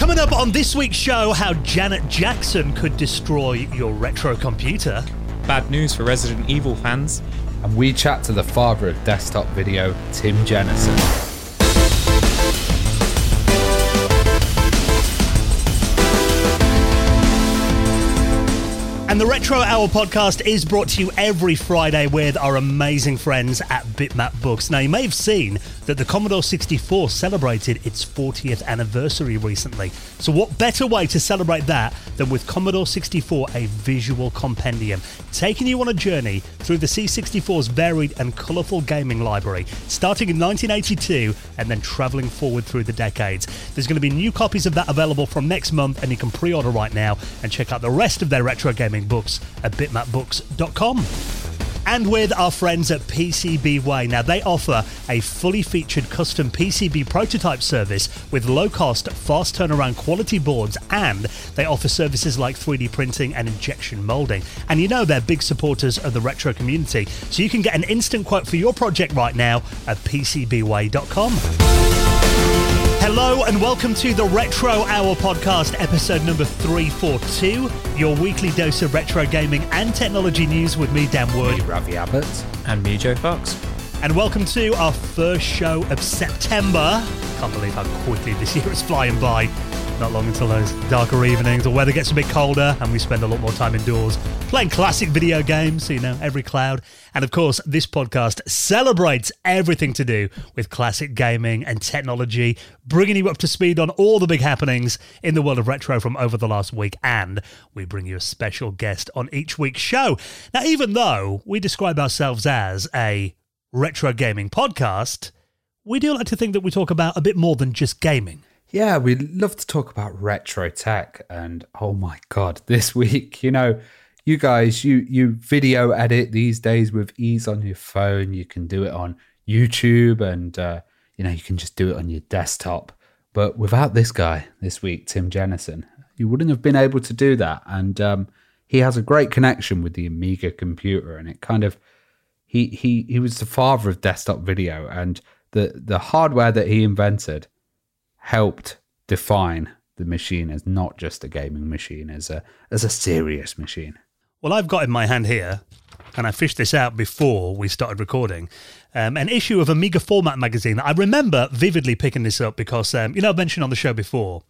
Coming up on this week's show, how Janet Jackson could destroy your retro computer. Bad news for Resident Evil fans. And we chat to the father of desktop video, Tim Jenison. And the Retro Hour podcast is brought to you every Friday with our amazing friends at Bitmap Books. Now, you may have seen that the Commodore 64 celebrated its 40th anniversary recently. So, what better way to celebrate that than with Commodore 64, a visual compendium, taking you on a journey through the C64's varied and colourful gaming library, starting in 1982 and then travelling forward through the decades. There's going to be new copies of that available from next month, and you can pre order right now and check out the rest of their retro gaming books at bitmapbooks.com and with our friends at PCBWay. Now, they offer a fully featured custom PCB prototype service with low cost, fast turnaround quality boards, and they offer services like 3D printing and injection molding. And you know they're big supporters of the retro community, so you can get an instant quote for your project right now at PCBWay.com. Hello and welcome to the Retro Hour podcast, episode number 342, your weekly dose of retro gaming and technology news with me, Dan Wood. Me, Ravi Abbott. And me, Joe Fox. And welcome to our first show of September. Can't believe how quickly this year is flying by. Not long until those darker evenings, the weather gets a bit colder, and we spend a lot more time indoors playing classic video games, so you know, every cloud. And of course, this podcast celebrates everything to do with classic gaming and technology, bringing you up to speed on all the big happenings in the world of retro from over the last week. And we bring you a special guest on each week's show. Now, even though we describe ourselves as a retro gaming podcast, we do like to think that we talk about a bit more than just gaming. Yeah, we love to talk about retro tech, and oh my god, this week, you know, you guys, you you video edit these days with ease on your phone. You can do it on YouTube, and uh, you know you can just do it on your desktop. But without this guy this week, Tim Jenison, you wouldn't have been able to do that. And um, he has a great connection with the Amiga computer, and it kind of he he he was the father of desktop video, and the the hardware that he invented helped define the machine as not just a gaming machine, as a as a serious machine. Well, I've got in my hand here, and I fished this out before we started recording, um, an issue of Amiga Format magazine. I remember vividly picking this up because, um, you know, I mentioned on the show before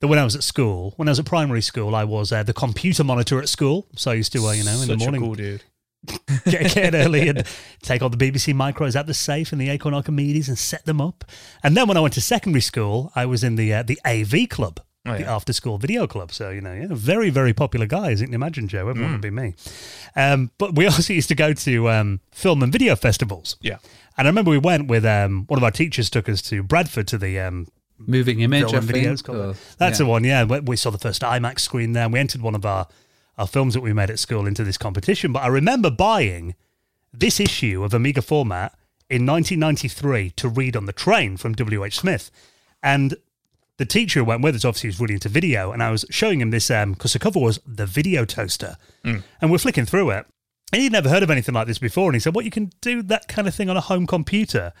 that when I was at school, when I was at primary school, I was uh, the computer monitor at school. So I used to, uh, you know, in Such the morning. cool dude. get, get early and take all the BBC micros out the safe and the Acorn Archimedes and set them up. And then when I went to secondary school, I was in the uh, the AV club, Oh, the after school video club. So you know, yeah, very very popular guy, as you can imagine, Joe. Everyone would be me. Um, but we also used to go to um, film and video festivals. Yeah. And I remember we went with um, one of our teachers took us to Bradford to the um, Moving image, film I and think, it's or- That's yeah. the one, yeah. We- We saw the first IMAX screen there. And we entered one of our, our films that we made at school into this competition. But I remember buying this issue of Amiga Format in 1993 to read on the train from W.H. Smith. And the teacher who went with us obviously was really into video. And I was showing him this um, because the cover was the video toaster. Mm. And we're flicking through it. And he'd never heard of anything like this before. And he said, Well, you can do that kind of thing on a home computer.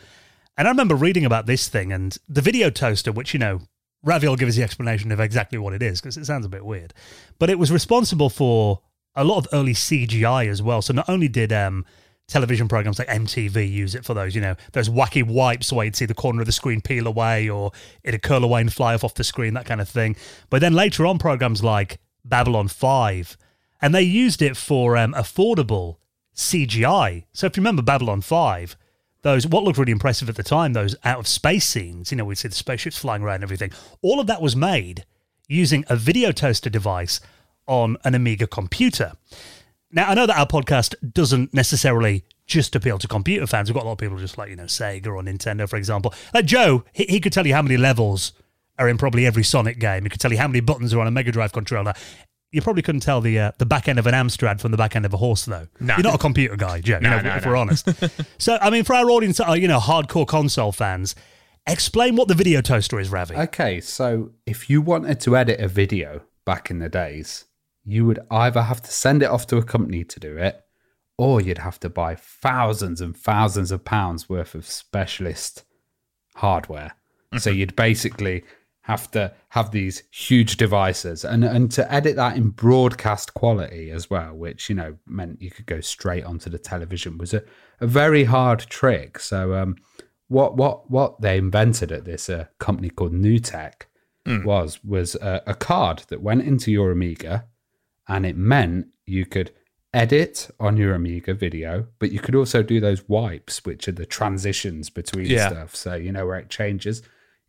And I remember reading about this thing and the video toaster, which, you know, Ravi will give us the explanation of exactly what it is because it sounds a bit weird. But it was responsible for a lot of early CGI as well. So not only did um, television programs like MTV use it for those, you know, those wacky wipes where you'd see the corner of the screen peel away or it'd curl away and fly off off the screen, that kind of thing. But then later on, programs like Babylon 5, and they used it for um, affordable CGI. So if you remember Babylon 5, those what looked really impressive at the time, those out of space scenes, you know, we'd see the spaceships flying around and everything. All of that was made using a video toaster device on an Amiga computer. Now, I know that our podcast doesn't necessarily just appeal to computer fans. We've got a lot of people just like, you know, Sega or Nintendo, for example. Like Joe, he, he could tell you how many levels are in probably every Sonic game. He could tell you how many buttons are on a Mega Drive controller. You probably couldn't tell the uh, the back end of an Amstrad from the back end of a horse, though. No. You're not a computer guy, Joe. No, you know, no, if no. we're honest. so, I mean, for our audience, that are you know hardcore console fans, explain what the video toaster is, Ravi. Okay, so if you wanted to edit a video back in the days, you would either have to send it off to a company to do it, or you'd have to buy thousands and thousands of pounds worth of specialist hardware. So you'd basically have to have these huge devices and and to edit that in broadcast quality as well, which you know meant you could go straight onto the television was a, a very hard trick. So um what what what they invented at this uh, company called NewTek was was a, a card that went into your Amiga, and it meant you could edit on your Amiga video, but you could also do those wipes, which are the transitions between Yeah. stuff. So you know where it changes.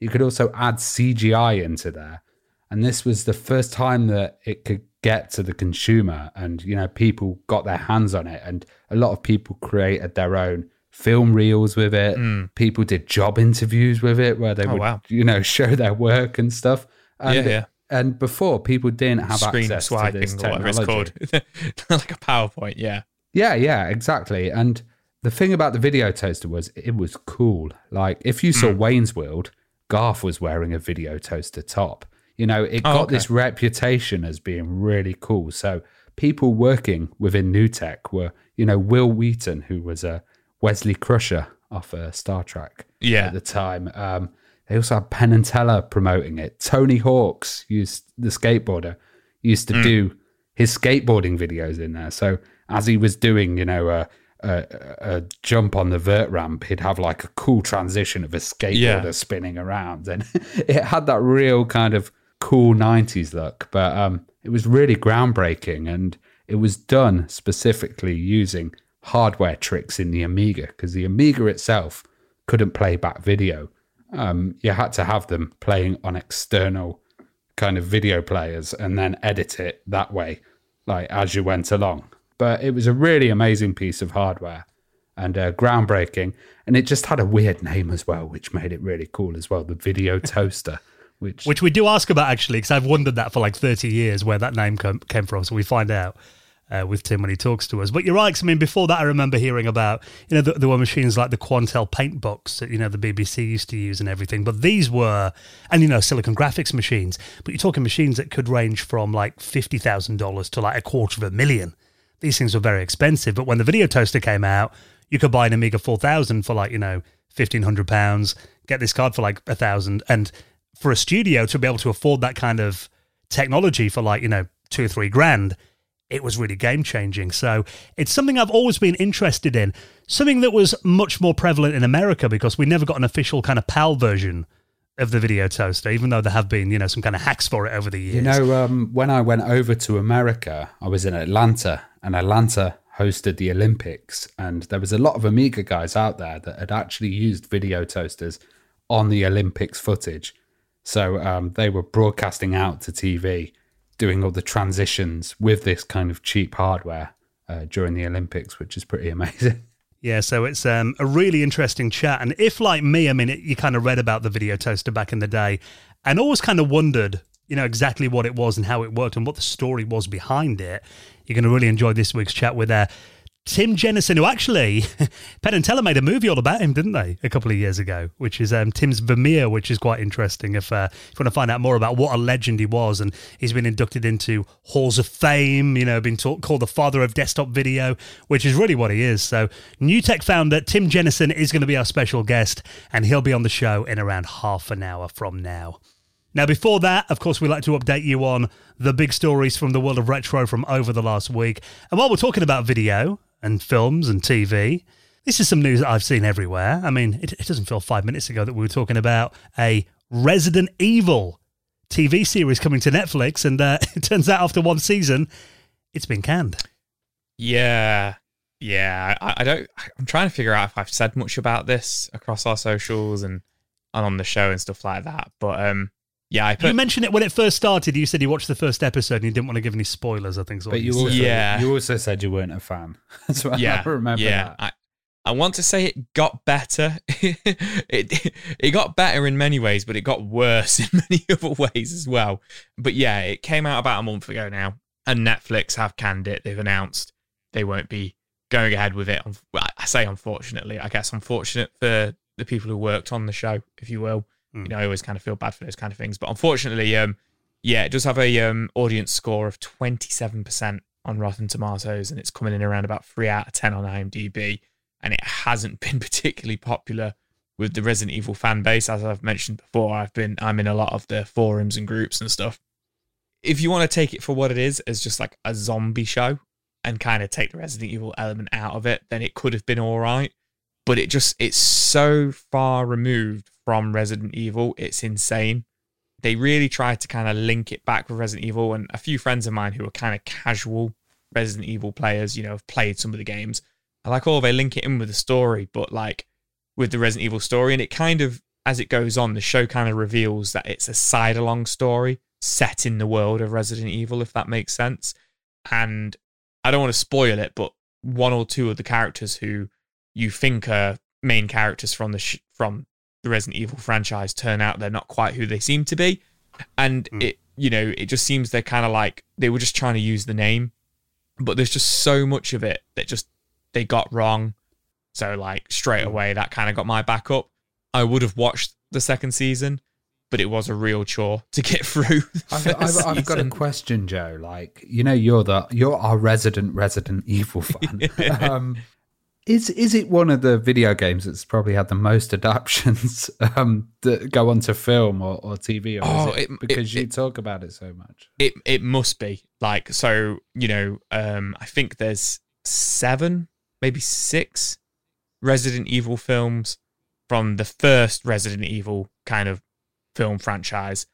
You could also add CGI into there, and this was the first time that it could get to the consumer, and you know people got their hands on it, and a lot of people created their own film reels with it. People did job interviews with it where they. Oh, would, wow. you know, show their work and stuff. And, Yeah, yeah. And before, people didn't have Screen access to swiping this or whatever technology. it's called. like a PowerPoint, yeah. Yeah, yeah, exactly. And the thing about the video toaster was it was cool. Like if you saw Hmm. Wayne's World, Garth was wearing a video toaster top. You know, it Oh, got okay. this reputation as being really cool. So people working within NewTek were, you know, Wil Wheaton, who was a Wesley Crusher off uh, Star Trek Yeah. at the time. Um, they also had Penn and Teller promoting it. Tony Hawks used the skateboarder used to do his skateboarding videos in there. So as he was doing, you know, a, a, a jump on the vert ramp, he'd have like a cool transition of a skateboarder Yeah. spinning around, and it had that real kind of cool '90s look. But um, it was really groundbreaking, and it was done specifically using hardware tricks in the Amiga because the Amiga itself couldn't play back video. Um, you had to have them playing on external kind of video players and then edit it that way, like as you went along. But it was a really amazing piece of hardware and uh, groundbreaking. And it just had a weird name as well, which made it really cool as well the Video Toaster, which, Which we do ask about actually, because I've wondered that for like 30 years where that name com- came from. So we find out uh, with Tim when he talks to us. But you're right. I mean, before that, I remember hearing about, you know, th- there were machines like the Quantel Paintbox that, you know, the BBC used to use and everything. But these were, and, you know, Silicon Graphics machines. But you're talking machines that could range from like $50,000 to like a quarter of a million. These things were very expensive. But when the video toaster came out, you could buy an Amiga 4000 for like, you know, £1,500, get this card for like a thousand. And for a studio to be able to afford that kind of technology for like, you know, two or three grand, it was really game changing. So it's something I've always been interested in. Something that was much more prevalent in America because we never got an official kind of PAL version of the video toaster, even though there have been, you know, some kind of hacks for it over the years. you know, um, when I went over to America, I was in Atlanta, and Atlanta hosted the Olympics, and there was a lot of Amiga guys out there that had actually used video toasters on the Olympics footage. So um, they were broadcasting out to TV, doing all the transitions with this kind of cheap hardware uh, during the Olympics, which is pretty amazing. Yeah, so it's um, a really interesting chat. And if, like me, I mean, it, you kind of read about the video toaster back in the day and always kind of wondered, you know, exactly what it was and how it worked and what the story was behind it, you're going to really enjoy this week's chat with uh, Tim Jenison, who actually, Penn and Teller made a movie all about him, didn't they, a couple of years ago, which is um, Tim's Vermeer, which is quite interesting if, uh, if you want to find out more about what a legend he was. And he's been inducted into halls of fame, you know, been taught, called the father of desktop video, which is really what he is. So, NewTek founder Tim Jenison is going to be our special guest, and he'll be on the show in around half an hour from now. Now, before that, of course, we like to update you on the big stories from the world of retro from over the last week. And while we're talking about video and films and TV, this is some news that I've seen everywhere. I mean, it, it doesn't feel five minutes ago that we were talking about a Resident Evil TV series coming to Netflix, and uh, it turns out after one season, it's been canned. Yeah. Yeah. I, I don't, I'm trying to figure out if I've said much about this across our socials and, and on the show and stuff like that. But, um, yeah, I put, you mentioned it when it first started. You said you watched the first episode and you didn't want to give any spoilers. I think. is what But you said. also, Yeah. you also said you weren't a fan. That's what yeah, I remember yeah. that. I, I want to say it got better. it it got better in many ways, but it got worse in many other ways as well. But yeah, it came out about a month ago now, and Netflix have canned it. They've announced they won't be going ahead with it. Well, I say unfortunately. I guess unfortunate for the people who worked on the show, if you will. Mm. You know, I always kind of feel bad for those kind of things, but unfortunately, um, yeah, it does have a um audience score of twenty seven percent on Rotten Tomatoes, and it's coming in around about three out of ten on IMDb and it hasn't been particularly popular with the Resident Evil fan base. As I've mentioned before, I've been I'm in a lot of the forums and groups and stuff. If you want to take it for what it is, as just like a zombie show, and kind of take the Resident Evil element out of it, then it could have been all right. But it just it's so far removed from Resident Evil, it's insane. They really tried to kind of link it back with Resident Evil, and a few friends of mine who are kind of casual Resident Evil players, you know, have played some of the games I like, oh, they link it in with the story, but like with the Resident Evil story, and it kind of, as it goes on, the show kind of reveals that it's a side along story set in the world of Resident Evil, if that makes sense. And I don't want to spoil it, but one or two of the characters who you think are main characters from the sh- from the Resident Evil franchise turn out they're not quite who they seem to be, and mm. it you know it just seems they're kind of like they were just trying to use the name, but there's just so much of it that just they got wrong. So like straight hmm. away, that kind of got my back up. I would have watched the second season, but it was a real chore to get through. I've, I've, I've, got a question, Joe. Like you know, you're the you're our resident Resident Evil fan. um, is is it one of the video games that's probably had the most adaptations um, that go onto film or, or TV? Or oh, it, it, because it, you talk about it so much? It it must be like so. You know, um, I think there's seven maybe six Resident Evil films from the first Resident Evil kind of film franchise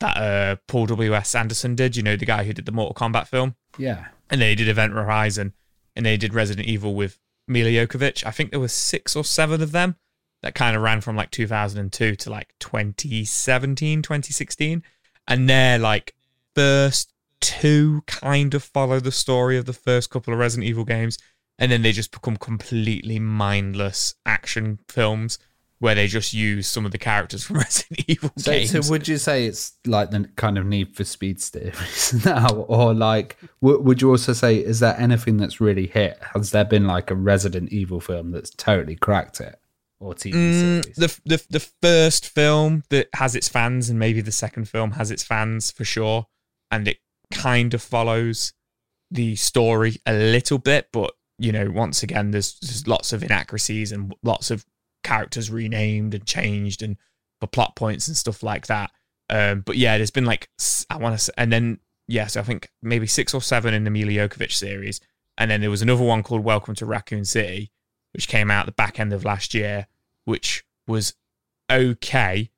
that uh, Paul W.S. Anderson did. You know, the guy who did the Mortal Kombat film. Yeah. And they did Event Horizon and they did Resident Evil with Milla Jovovich. I think there were six or seven of them that kind of ran from like 2002 to like 2017, 2016. And they're like first two kind of follow the story of the first couple of Resident Evil games and then they just become completely mindless action films where they just use some of the characters from Resident Evil so, games. So would you say it's like the kind of Need for Speed series now, or like w- would you also say is there anything that's really hit? Has there been like a Resident Evil film that's totally cracked it? Or TV mm, series? The, the the first film that has its fans, and maybe the second film has its fans for sure, and it kind of follows the story a little bit, but you know, once again, there's, there's lots of inaccuracies and lots of characters renamed and changed and for plot points and stuff like that. Um, but yeah, there's been like I want to, say, and then yes, yeah, so I think maybe six or seven in the Milla Jovovich series, and then there was another one called Welcome to Raccoon City, which came out the back end of last year, which was okay,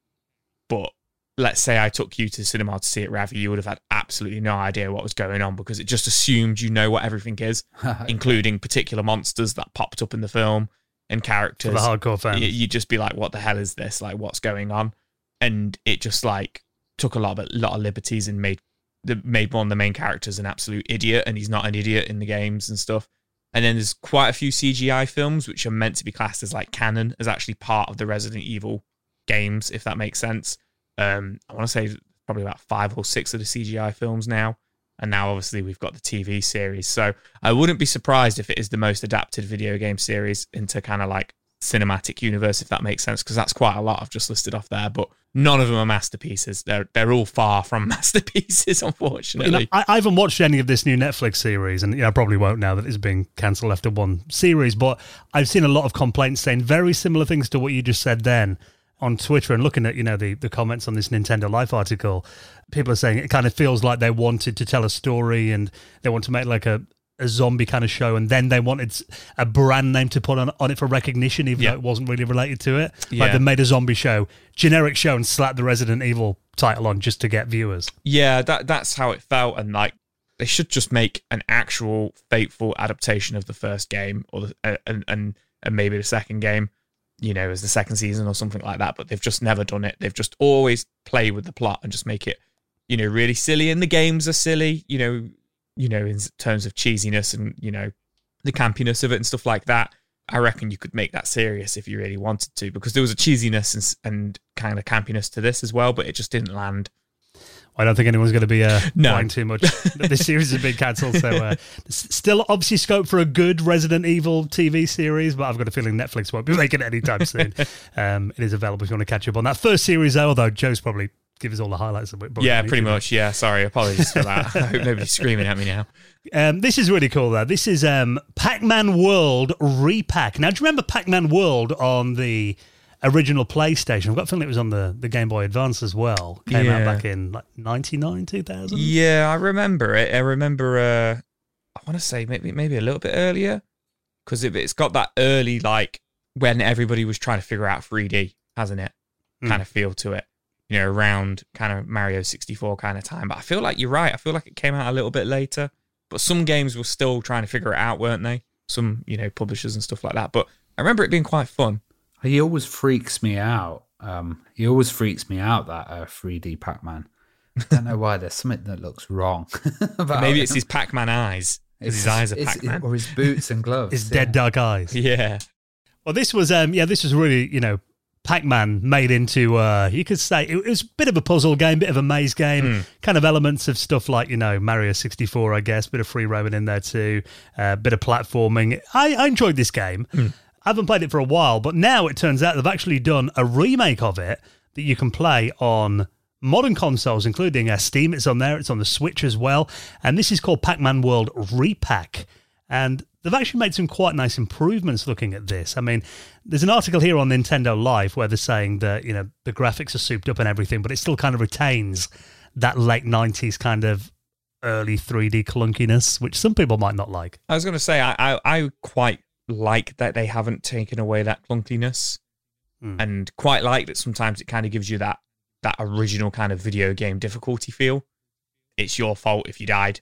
but let's say I took you to cinema to see it, Ravi, you would have had absolutely no idea what was going on because it just assumed you know what everything is, including particular monsters that popped up in the film and characters. For the hardcore fans. You'd just be like, what the hell is this? Like, what's going on? And it just like took a lot of a lot of liberties and made the made one of the main characters an absolute idiot, and he's not an idiot in the games and stuff. And then there's quite a few CGI films which are meant to be classed as like canon, as actually part of the Resident Evil games, if that makes sense. Um, I want to say probably about five or six of the CGI films now. And now, obviously, we've got the TV series. So I wouldn't be surprised if it is the most adapted video game series into kind of like cinematic universe, if that makes sense, because that's quite a lot I've just listed off there. But none of them are masterpieces. They're they're all far from masterpieces, unfortunately. You know, I, I, haven't watched any of this new Netflix series, and yeah, I probably won't now that it's being cancelled after one series. But I've seen a lot of complaints saying very similar things to what you just said then on Twitter and looking at you know the the comments on this Nintendo Life article, people are saying it kind of feels like they wanted to tell a story and they want to make like a a zombie kind of show, and then they wanted a brand name to put on, on it for recognition, even yeah. though it wasn't really related to it. Yeah. Like they made a zombie show, generic show, and slapped the Resident Evil title on just to get viewers. Yeah, that that's how it felt, and like they should just make an actual faithful adaptation of the first game, or the, uh, and, and and maybe the second game you know, as the second season or something like that, but they've just never done it. They've just always play with the plot and just make it, you know, really silly. And the games are silly, you know, you know, in terms of cheesiness and, you know, the campiness of it and stuff like that. I reckon you could make that serious if you really wanted to, because there was a cheesiness and, and kind of campiness to this as well, but it just didn't land. I don't think anyone's going to be uh, No. buying too much. this series has been cancelled, so uh, still obviously scope for a good Resident Evil TV series, but I've got a feeling Netflix won't be making it anytime soon. um, it is available if you want to catch up on that first series, though, although Joe's probably give us all the highlights of it. yeah, pretty much. Yeah, sorry, apologies for that. I hope nobody's screaming at me now. Um, this is really cool, though. This is um, Pac-Man World Re-Pac. Now, do you remember Pac-Man World on the original PlayStation? I've got a feeling it was on the, the Game Boy Advance as well. Came out back in like 99, 2000? Yeah, I remember it. I remember. Uh, I want to say maybe maybe a little bit earlier because it, it's got that early like when everybody was trying to figure out 3D, hasn't it? Hmm. Kind of feel to it. You know, around kind of Mario 64 kind of time. But I feel like you're right. I feel like it came out a little bit later. But some games were still trying to figure it out, weren't they? Some, you know, publishers and stuff like that. But I remember it being quite fun. He always freaks me out. Um, he always freaks me out that uh, 3D Pac-Man. I don't know why. There's something that looks wrong. about Maybe it's him. his Pac-Man eyes. It's his eyes are Pac-Man. or his boots and gloves. His yeah. dead dark eyes. Yeah. Well, this was um yeah, this was really you know Pac-Man made into uh you could say it was a bit of a puzzle game, bit of a maze game, kind of elements of stuff like you know Mario 64, I guess, bit of free roaming in there too, uh, bit of platforming. I, I enjoyed this game. I haven't played it for a while, but now it turns out they've actually done a remake of it that you can play on modern consoles, including uh, Steam. It's on there. It's on the Switch as well, and this is called Pac-Man World Re-Pac. And they've actually made some quite nice improvements looking at this. I mean, there's an article here on Nintendo Life where they're saying that, you know, the graphics are souped up and everything, but it still kind of retains that late 90s kind of early 3D clunkiness, which some people might not like. I was going to say, I, I, I quite like that they haven't taken away that clunkiness, Hmm. and quite like that sometimes it kind of gives you that that original kind of video game difficulty feel. It's your fault if you died,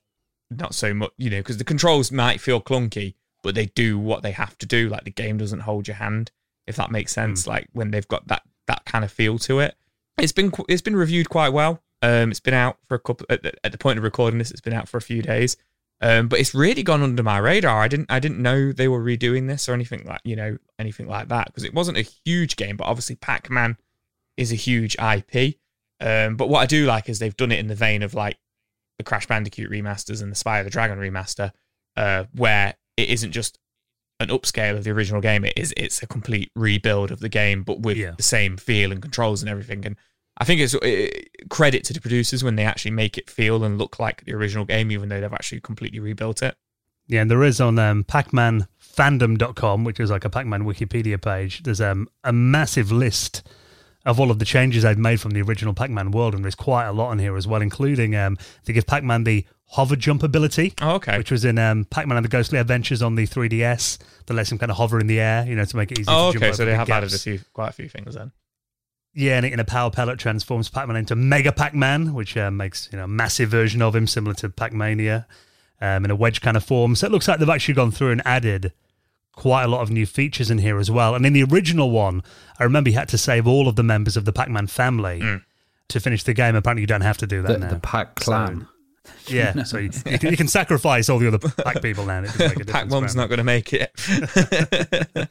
not so much, you know, because the controls might feel clunky, but they do what they have to do. Like the game doesn't hold your hand, if that makes sense. Hmm. Like when they've got that that kind of feel to it. It's been it's been reviewed quite well. Um, it's been out for a couple at the, at the point of recording this. It's been out for a few days. Um, but it's really gone under my radar. I didn't I didn't know they were redoing this or anything like you know anything like that because it wasn't a huge game, but obviously Pac Man is a huge IP. Um, but what I do like is they've done it in the vein of like the Crash Bandicoot remasters and the Spyro the Dragon remaster, uh, where it isn't just an upscale of the original game. It is it's a complete rebuild of the game, but with Yeah. the same feel and controls and everything. And I think it's uh, credit to the producers when they actually make it feel and look like the original game, even though they've actually completely rebuilt it. Yeah, and there is on um, pacmanfandom.com, which is like a Pac-Man Wikipedia page, there's um, a massive list of all of the changes they've made from the original Pac-Man world, and there's quite a lot in here as well, including um, they give Pac-Man the hover jump ability, Oh, okay. which was in um, Pac-Man and the Ghostly Adventures on the 3DS, that lets him kind of hover in the air, you know, to make it easy Oh, to jump okay. So they have added a few, quite a few things then. Yeah, and in a power pellet transforms Pac-Man into Mega Pac-Man, which uh, makes you know a massive version of him, similar to Pac-Mania, um, in a wedge kind of form. So it looks like they've actually gone through and added quite a lot of new features in here as well. And in the original one, I remember you had to save all of the members of the Pac-Man family to finish the game. Apparently, you don't have to do that The, now. the Pac clan. yeah, so you, you, can, you can sacrifice all the other Pac people now. and it doesn't make a Pac difference Mom's not going to make it.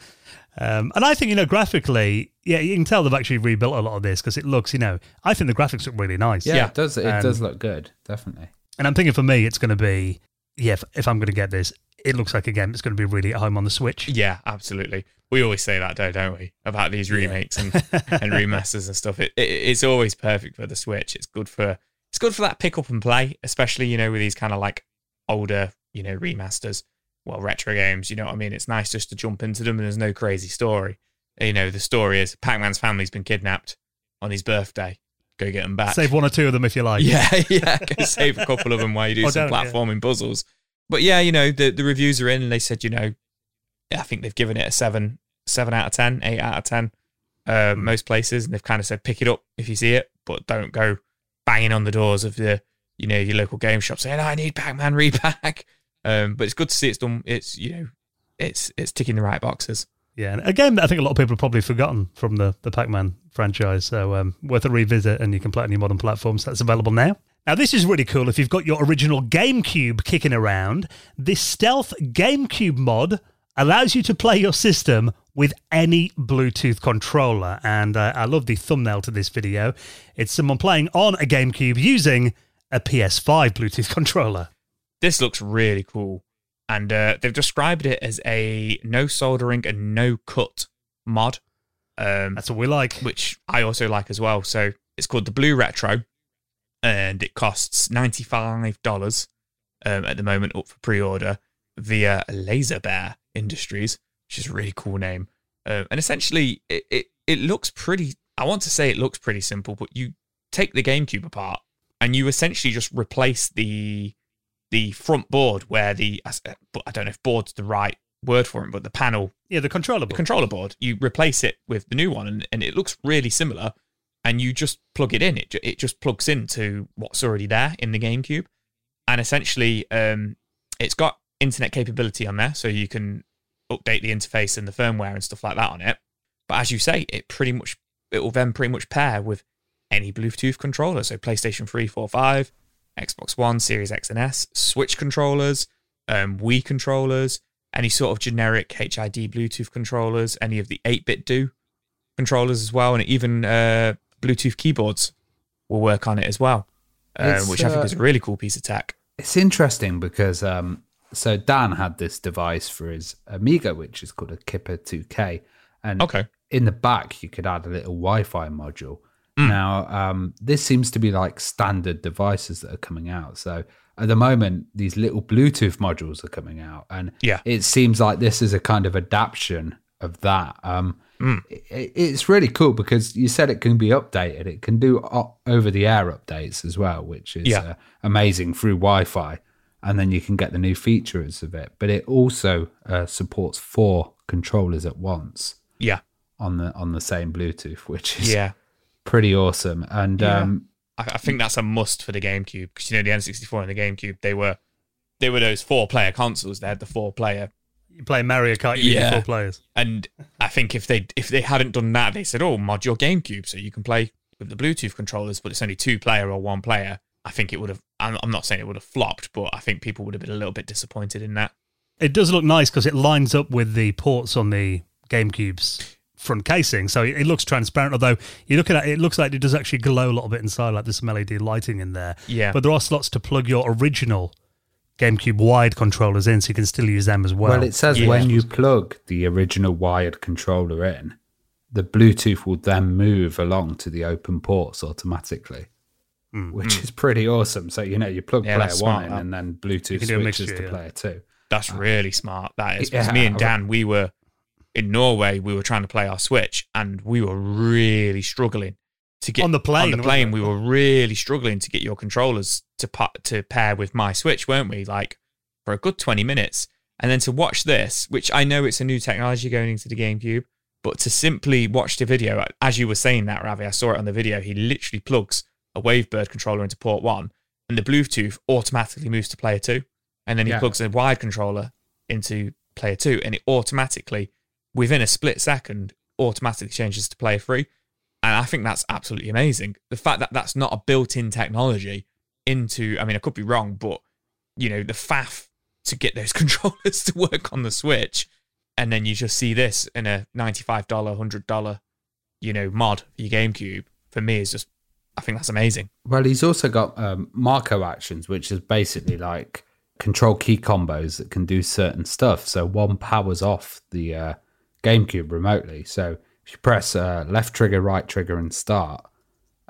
Um, and I think, you know, graphically, yeah, you can tell they've actually rebuilt a lot of this because it looks, you know, I think the graphics look really nice. Yeah, Yeah. it does. It Um, does look good. Definitely. And I'm thinking for me, it's going to be, yeah, if, if I'm going to get this, it looks like a game that's going to be really at home on the Switch. yeah, absolutely. We always say that, though, don't we? About these remakes and, and remasters and stuff. It, it, it's always perfect for the Switch. It's good for it's good for that pick up and play, especially you know with these kind of like older you know remasters, well retro games. You know what I mean? It's nice just to jump into them and there's no crazy story. You know the story is Pac-Man's family's been kidnapped on his birthday. Go get them back. Save one or two of them if you like. Yeah, yeah. Go save a couple of them while you do Oh, some don't, yeah. platforming puzzles. But yeah, you know, the, the reviews are in and they said, you know, I think they've given it a seven, seven out of ten, eight out of ten, uh, Hmm. most places. And they've kind of said, pick it up if you see it, but don't go banging on the doors of the, you know, your local game shop saying, I need Pac-Man Re-Pac. Um, but it's good to see it's done. It's, you know, it's, it's ticking the right boxes. Yeah, and a game that I think a lot of people have probably forgotten from the, the Pac-Man franchise. So um, worth a revisit, and you can play it on your modern platforms. That's available now. Now, this is really cool. If you've got your original GameCube kicking around, this stealth GameCube mod allows you to play your system with any Bluetooth controller. And uh, I love the thumbnail to this video. It's someone playing on a GameCube using a PS5 Bluetooth controller. This looks really cool. And uh, they've described it as a no soldering and no cut mod. Um, That's what we like. which I also like as well. So it's called the BlueRetro, and it costs ninety five dollars um, at the moment up for pre order via Laser Bear Industries, which is a really cool name. Uh, and essentially, it, it it looks pretty. I want to say it looks pretty simple, but you take the GameCube apart and you essentially just replace the the front board where the I don't know if board's the right word for it, but the panel Yeah, the controller the board. controller board, you replace it with the new one, and, and it looks really similar. And you just plug it in. It it just plugs into what's already there in the GameCube, and essentially, um, it's got internet capability on there, so you can update the interface and the firmware and stuff like that on it. But as you say, it pretty much it will then pretty much pair with any Bluetooth controller. So PlayStation 3, 4, 5, Xbox One, Series X and S, Switch controllers, um, Wii controllers, any sort of generic HID Bluetooth controllers, any of the 8BitDo controllers as well, and even uh, Bluetooth keyboards will work on it as well, uh, which I think uh, is a really cool piece of tech. It's interesting because um, so Dan had this device for his Amiga, which is called a Kipper 2K, and Okay. in the back you could add a little Wi-Fi module. Hmm. Now, um, this seems to be like standard devices that are coming out. So at the moment, these little Bluetooth modules are coming out, and Yeah. it seems like this is a kind of adaptation of that. Um, Hmm. it, it's really cool because you said it can be updated. It can do over the air updates as well, which is Yeah. uh, amazing through Wi-Fi, and then you can get the new features of it. But it also uh, supports four controllers at once Yeah, on the on the same Bluetooth, which is yeah. Pretty awesome. And Yeah. um, I, I think that's a must for the GameCube because you know the N64 and the GameCube they were they were those four player consoles. They had the four player, You play Mario Kart, you Yeah. yeah. four players. and I think if they if they hadn't done that, they said, "Oh, mod your GameCube so you can play with the Bluetooth controllers, but it's only two player or one player." I think it would have. I'm, I'm not saying it would have flopped, but I think people would have been a little bit disappointed in that. It does look nice because it lines up with the ports on the GameCube's front casing, so it, it looks transparent. Although you look at it, it looks like it does actually glow a little bit inside, like there's some LED lighting in there. Yeah. but there are slots to plug your original GameCube wide controllers in, so you can still use them as well. well, it says yeah. when you plug the original wired controller in, the Bluetooth will then move along to the open ports automatically. Hmm. Which is pretty awesome. So you know you plug. Yeah, player that's one in, and then Bluetooth can do switches mixture, to yeah. player two. That's uh, really smart. That is. 'Cause Yeah, me and Dan, we were in Norway. We were trying to play our Switch, and we were really struggling to get On the plane, On the plane, we were really struggling to get your controllers to pa- to pair with my Switch, weren't we? Like for a good twenty minutes, and then to watch this, which I know it's a new technology going into the GameCube, but to simply watch the video, as you were saying that, Ravi, I saw it on the video. He literally plugs a Wavebird controller into port one, and the Bluetooth automatically moves to player two, and then he Yeah. plugs a wide controller into player two, and it automatically, within a split second, automatically changes to player three. And I think that's absolutely amazing. The fact that that's not a built-in technology into, I mean, I could be wrong, but you know, the faff to get those controllers to work on the Switch, and then you just see this in a ninety-five dollar, hundred dollar, you know, mod for your GameCube. For me, is just, I think that's amazing. Well, he's also got um, macro actions, which is basically like control key combos that can do certain stuff. So one powers off the uh, GameCube remotely. So if you press uh, left trigger, right trigger, and start,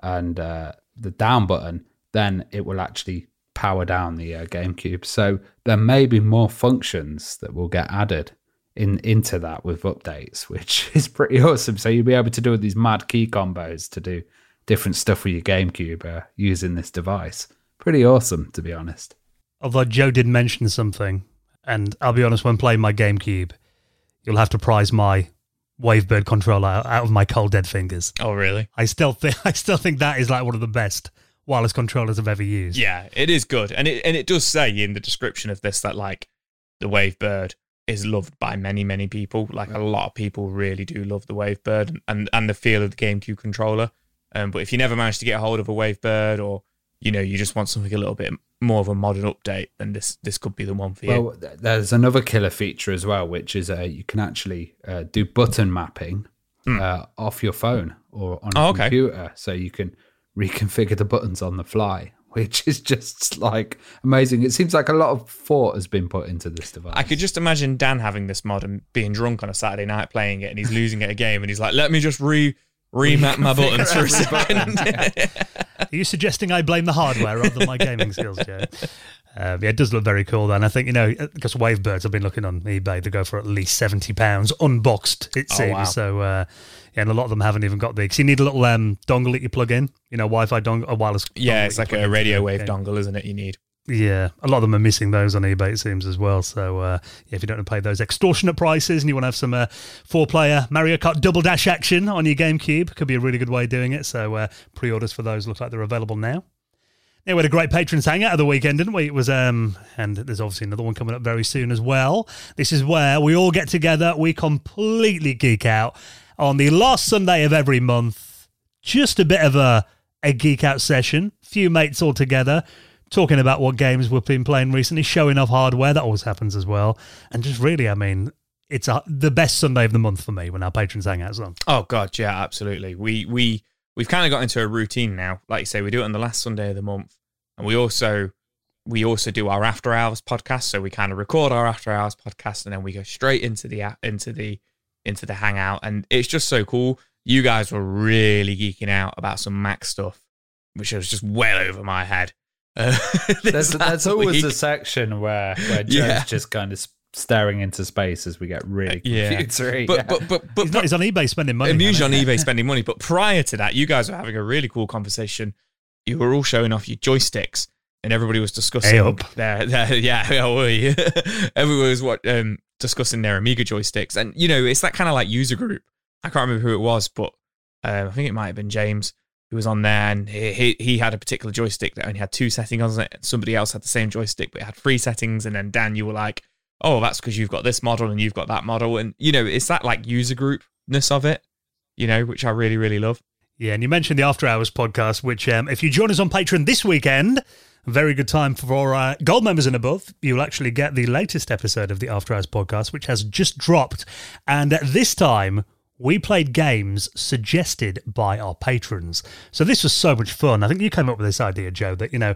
and uh, the down button, then it will actually power down the uh, GameCube. So there may be more functions that will get added in into that with updates, which is pretty awesome. So you'll be able to do these mad key combos to do different stuff with your GameCube uh, using this device. Pretty awesome, to be honest. Although Joe did mention something, and I'll be honest, when playing my GameCube, you'll have to prize my Wavebird controller out, of my cold dead fingers. Oh, really? I still think I still think that is like one of the best wireless controllers I've ever used. Yeah, it is good, and it and it does say in the description of this that like the Wavebird is loved by many many people. Like a lot of people really do love the Wavebird and and the feel of the GameCube controller. Um, but if you never manage to get a hold of a Wavebird, or you know you just want something a little bit more of a modern update, then this this could be the one for you. Well, there's another killer feature as well, which is uh, you can actually uh, do button mapping uh, off your phone or on a. Oh, okay. computer, so you can reconfigure the buttons on the fly, which is just like amazing. It seems like a lot of thought has been put into this device. I could just imagine Dan having this mod and being drunk on a Saturday night playing it, and he's losing at a game, and he's like, "Let me just re remap my buttons for a second. Are you suggesting I blame the hardware rather than my gaming skills, Joe? Um, yeah, it does look very cool. Then I think you know because Wavebirds I've been looking on eBay, they go for at least seventy pounds unboxed. It Oh, seems wow. so. Uh, yeah, and a lot of them haven't even got the. Because you need a little um, dongle that you plug in. You know, Wi-Fi dongle, a wireless. yeah, it's like a radio wave game. dongle, isn't it? You need. Yeah, a lot of them are missing those on eBay, it seems as well. So, uh, yeah, if you don't want to pay those extortionate prices and you want to have some uh, four-player Mario Kart Double Dash action on your GameCube, could be a really good way of doing it. So, uh, pre-orders for those look like they're available now. Yeah, we had a great patrons hangout of the weekend, didn't we? It was, um, and there's obviously another one coming up very soon as well. This is where we all get together, we completely geek out on the last Sunday of every month. Just a bit of a a geek out session, few mates all together, talking about what games we've been playing recently, showing off hardware. That always happens as well, and just really, I mean, it's a, the best Sunday of the month for me when our patrons hangout's on. Oh god, yeah, absolutely. We we we've kind of got into a routine now. Like you say, we do it on the last Sunday of the month, and we also we also do our after hours podcast. So we kind of record our after hours podcast, and then we go straight into the into the into the hangout, and it's just so cool. You guys were really geeking out about some Mac stuff, which was just well over my head. Uh, this There's, there's always a section where where Joe's Yeah. just kind of staring into space as we get really yeah, computery. but, yeah. but but but He's, not, he's on eBay spending money. I'm usually on eBay spending money, but prior to that, you guys were having a really cool conversation. You were all showing off your joysticks, and everybody was discussing Hey up. their, their yeah, how are you? everyone was what um, discussing their Amiga joysticks, and you know, it's that kind of like user group. I can't remember who it was, but uh, I think it might have been James who was on there, and he, he had a particular joystick that only had two settings on it. Somebody else had the same joystick, but it had three settings. And then Dan, you were like, "Oh, that's because you've got this model and you've got that model," and you know, it's that like user groupness of it, you know, which I really really love. Yeah, and you mentioned the After Hours podcast, which um, if you join us on Patreon this weekend, very good time for uh, gold members and above. You'll actually get the latest episode of the After Hours podcast, which has just dropped. And this time, we played games suggested by our patrons. So this was so much fun. I think you came up with this idea, Joe, that, you know,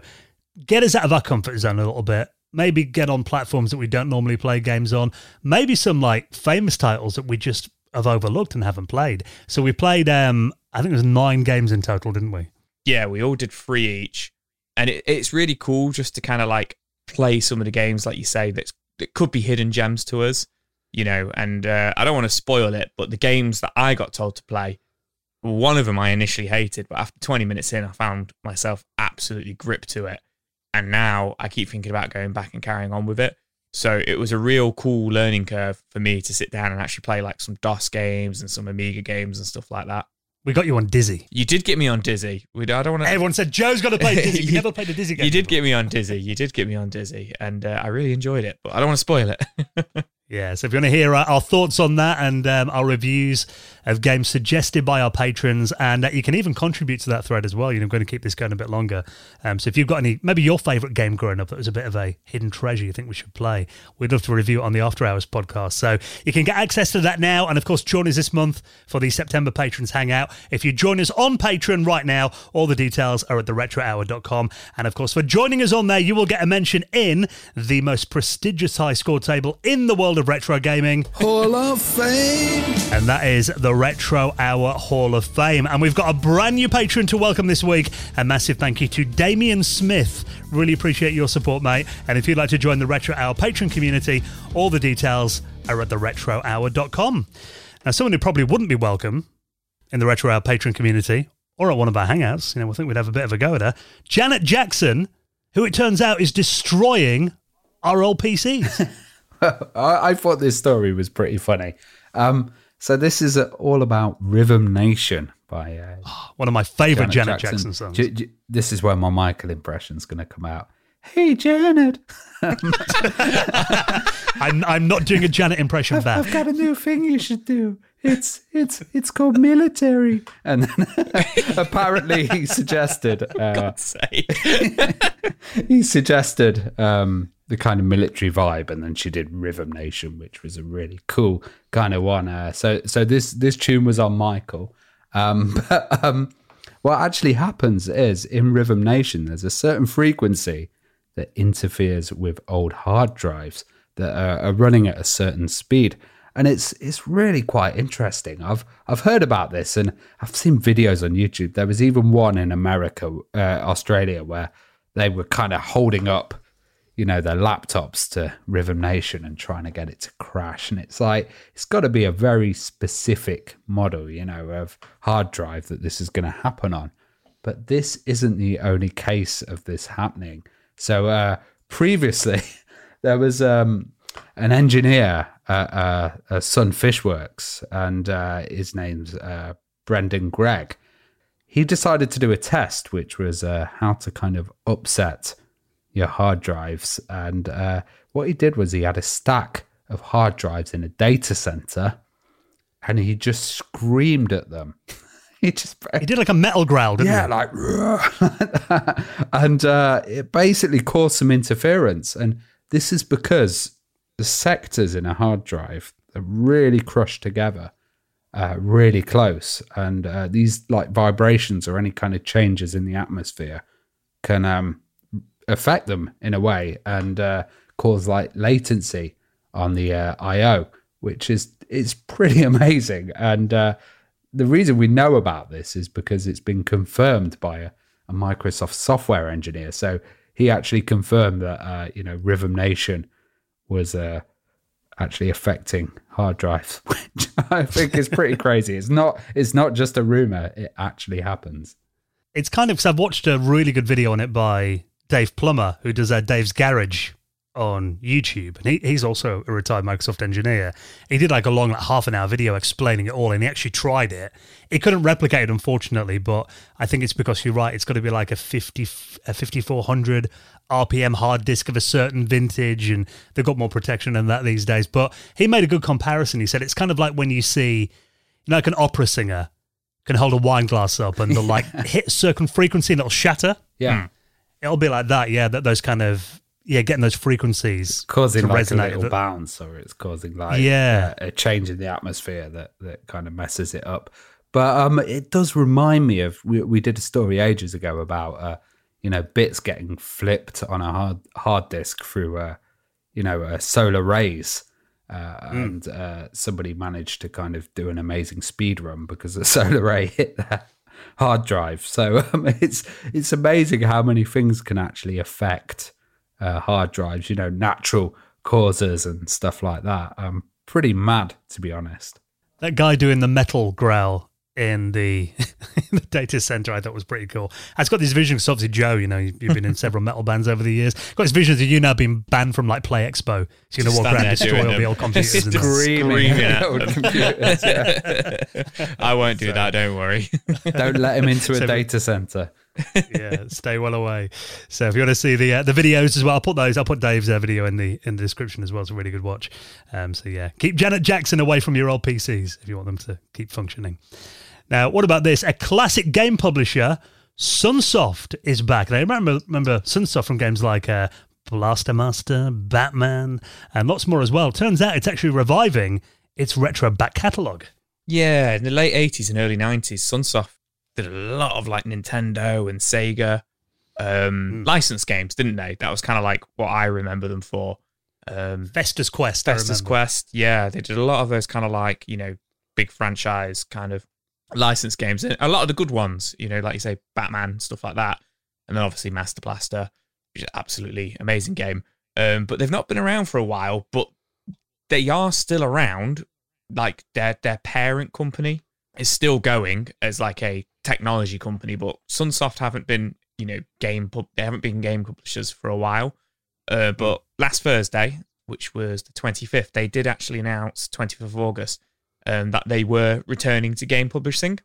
get us out of our comfort zone a little bit. Maybe get on platforms that we don't normally play games on. Maybe some like famous titles that we just have overlooked and haven't played. So we played, um, I think it was nine games in total, didn't we? yeah, we all did three each, and it, it's really cool just to kind of like play some of the games, like you say, that's that could be hidden gems to us, you know. And uh, I don't want to spoil it, but the games that I got told to play, one of them I initially hated, but after 20 minutes in, I found myself absolutely gripped to it, and now I keep thinking about going back and carrying on with it. So it was a real cool learning curve for me to sit down and actually play like some DOS games and some Amiga games and stuff like that. We got you on Dizzy. You did get me on Dizzy. We, I don't want to. Everyone said Joe's got to play Dizzy. You, never played a Dizzy game. You did before. get me on Dizzy. You did get me on Dizzy, and uh, I really enjoyed it. But I don't want to spoil it. Yeah, so if you want to hear our, thoughts on that and um, our reviews of games suggested by our patrons, and that you can even contribute to that thread as well. You know, I'm going to keep this going a bit longer. Um, so if you've got any, maybe your favourite game growing up that was a bit of a hidden treasure you think we should play, we'd love to review it on the After Hours podcast. So you can get access to that now, and of course, join us this month for the September Patrons Hangout. If you join us on Patreon right now, all the details are at theretrohour.com. And of course, for joining us on there, you will get a mention in the most prestigious high score table in the world of retro gaming. Hall of Fame. And that is the Retro Hour Hall of Fame. And we've got a brand new patron to welcome this week. A massive thank you to Damien Smith. Really appreciate your support, mate. And if you'd like to join the Retro Hour patron community, all the details are at theretrohour.com. Now, someone who probably wouldn't be welcome in the Retro Hour patron community or at one of our hangouts, you know, we think we'd have a bit of a go at her. Janet Jackson, who it turns out is destroying our old PCs. I, I thought this story was pretty funny. Um, so this is uh, all about Rhythm Nation by uh, one of my favourite Janet, Jackson, songs. J- j- this is where my Michael impression's going to come out. Hey Janet, I'm, I'm not doing a Janet impression back. I've got a new thing you should do. It's it's it's called military. And then apparently he suggested uh, God's sake. he suggested um, the kind of military vibe, and then she did Rhythm Nation, which was a really cool kind of one. Uh, so so this this tune was on Michael. Um, but um, what actually happens is in Rhythm Nation, there's a certain frequency that interferes with old hard drives that are, are running at a certain speed and it's it's really quite interesting. I've I've heard about this and I've seen videos on YouTube. There was even one in America, uh, Australia, where they were kind of holding up, you know, their laptops to Rhythm Nation and trying to get it to crash. And it's like it's got to be a very specific model, you know, of hard drive that this is going to happen on. But this isn't the only case of this happening. So uh, previously, there was um, an engineer uh, uh, Sun Fishworks, and uh, his name's uh, Brendan Gregg. He decided to do a test, which was uh, how to kind of upset your hard drives. And uh, what he did was he had a stack of hard drives in a data center, and he just screamed at them. he just He did like a metal growl, didn't yeah, he? like, and uh, it basically caused some interference. And this is because the sectors in a hard drive are really crushed together, uh, really close. And uh, these like vibrations or any kind of changes in the atmosphere can um, affect them in a way and uh, cause like latency on the uh, I/O, which is it's pretty amazing. And uh, the reason we know about this is because it's been confirmed by a, a Microsoft software engineer. So he actually confirmed that uh, you know Rhythm Nation was uh, actually affecting hard drives, which I think is pretty crazy. It's not it's not just a rumor; it actually happens. It's kind of because I've watched a really good video on it by Dave Plummer, who does uh, Dave's Garage on YouTube, and he, he's also a retired Microsoft engineer. He did like a long, like half an hour video explaining it all, and he actually tried it. He couldn't replicate it, unfortunately, but I think it's because you're right. It's got to be like a fifty, a fifty four hundred RPM hard disk of a certain vintage, and they've got more protection than that these days. But he made a good comparison. He said it's kind of like when you see, you know, like an opera singer can hold a wine glass up and they'll like hit a certain frequency and it'll shatter. Yeah, It'll be like that, yeah. That those kind of yeah, getting those frequencies causing to like a little That- bounce, or it's causing like Yeah. uh, a change in the atmosphere that that kind of messes it up. But um, it does remind me of we, we did a story ages ago about uh, you know bits getting flipped on a hard hard disk through a you know uh, solar rays. Uh, and uh, somebody managed to kind of do an amazing speed run because the solar ray hit their hard drive. So um, it's it's amazing how many things can actually affect uh, hard drives. You know, natural causes and stuff like that. Um, pretty mad to be honest. That guy doing the metal growl in the, in the data center, I thought was pretty cool. It's got these visions. Obviously, Joe, you know, you've been in several metal bands over the years. Got these visions of you now being banned from like Play Expo. So you're gonna walk stand around, there destroy doing all the old computers. and Just that. screaming at old them. computers, yeah. I won't do that. Don't worry. Don't let him into a So- data center. yeah, stay well away. So if you want to see the uh, the videos as well, I'll put those. I'll put Dave's uh, video in the in the description as well. It's a really good watch. Um, so yeah, keep Janet Jackson away from your old PCs if you want them to keep functioning. Now, what about this? A classic game publisher, Sunsoft, is back. Now, remember remember Sunsoft from games like uh, Blaster Master, Batman, and lots more as well. Turns out it's actually reviving its retro back catalogue. Yeah, in the late 80s and early 90s, Sunsoft did a lot of like Nintendo and Sega um, licensed games, didn't they? That was kind of like what I remember them for. Um, Fester's Quest. Fester's. Quest, yeah, they did a lot of those kind of like, you know, big franchise kind of licensed games. A lot of the good ones, you know, like you say, Batman, stuff like that. And then obviously Master Blaster, which is absolutely amazing game. Um, but they've not been around for a while, but they are still around. Like their their parent company is still going as like a technology company, but Sunsoft haven't been, you know, game pub- they haven't been game publishers for a while. Uh, but last Thursday, which was the 25th, they did actually announce 25th of August um, that they were returning to game publishing.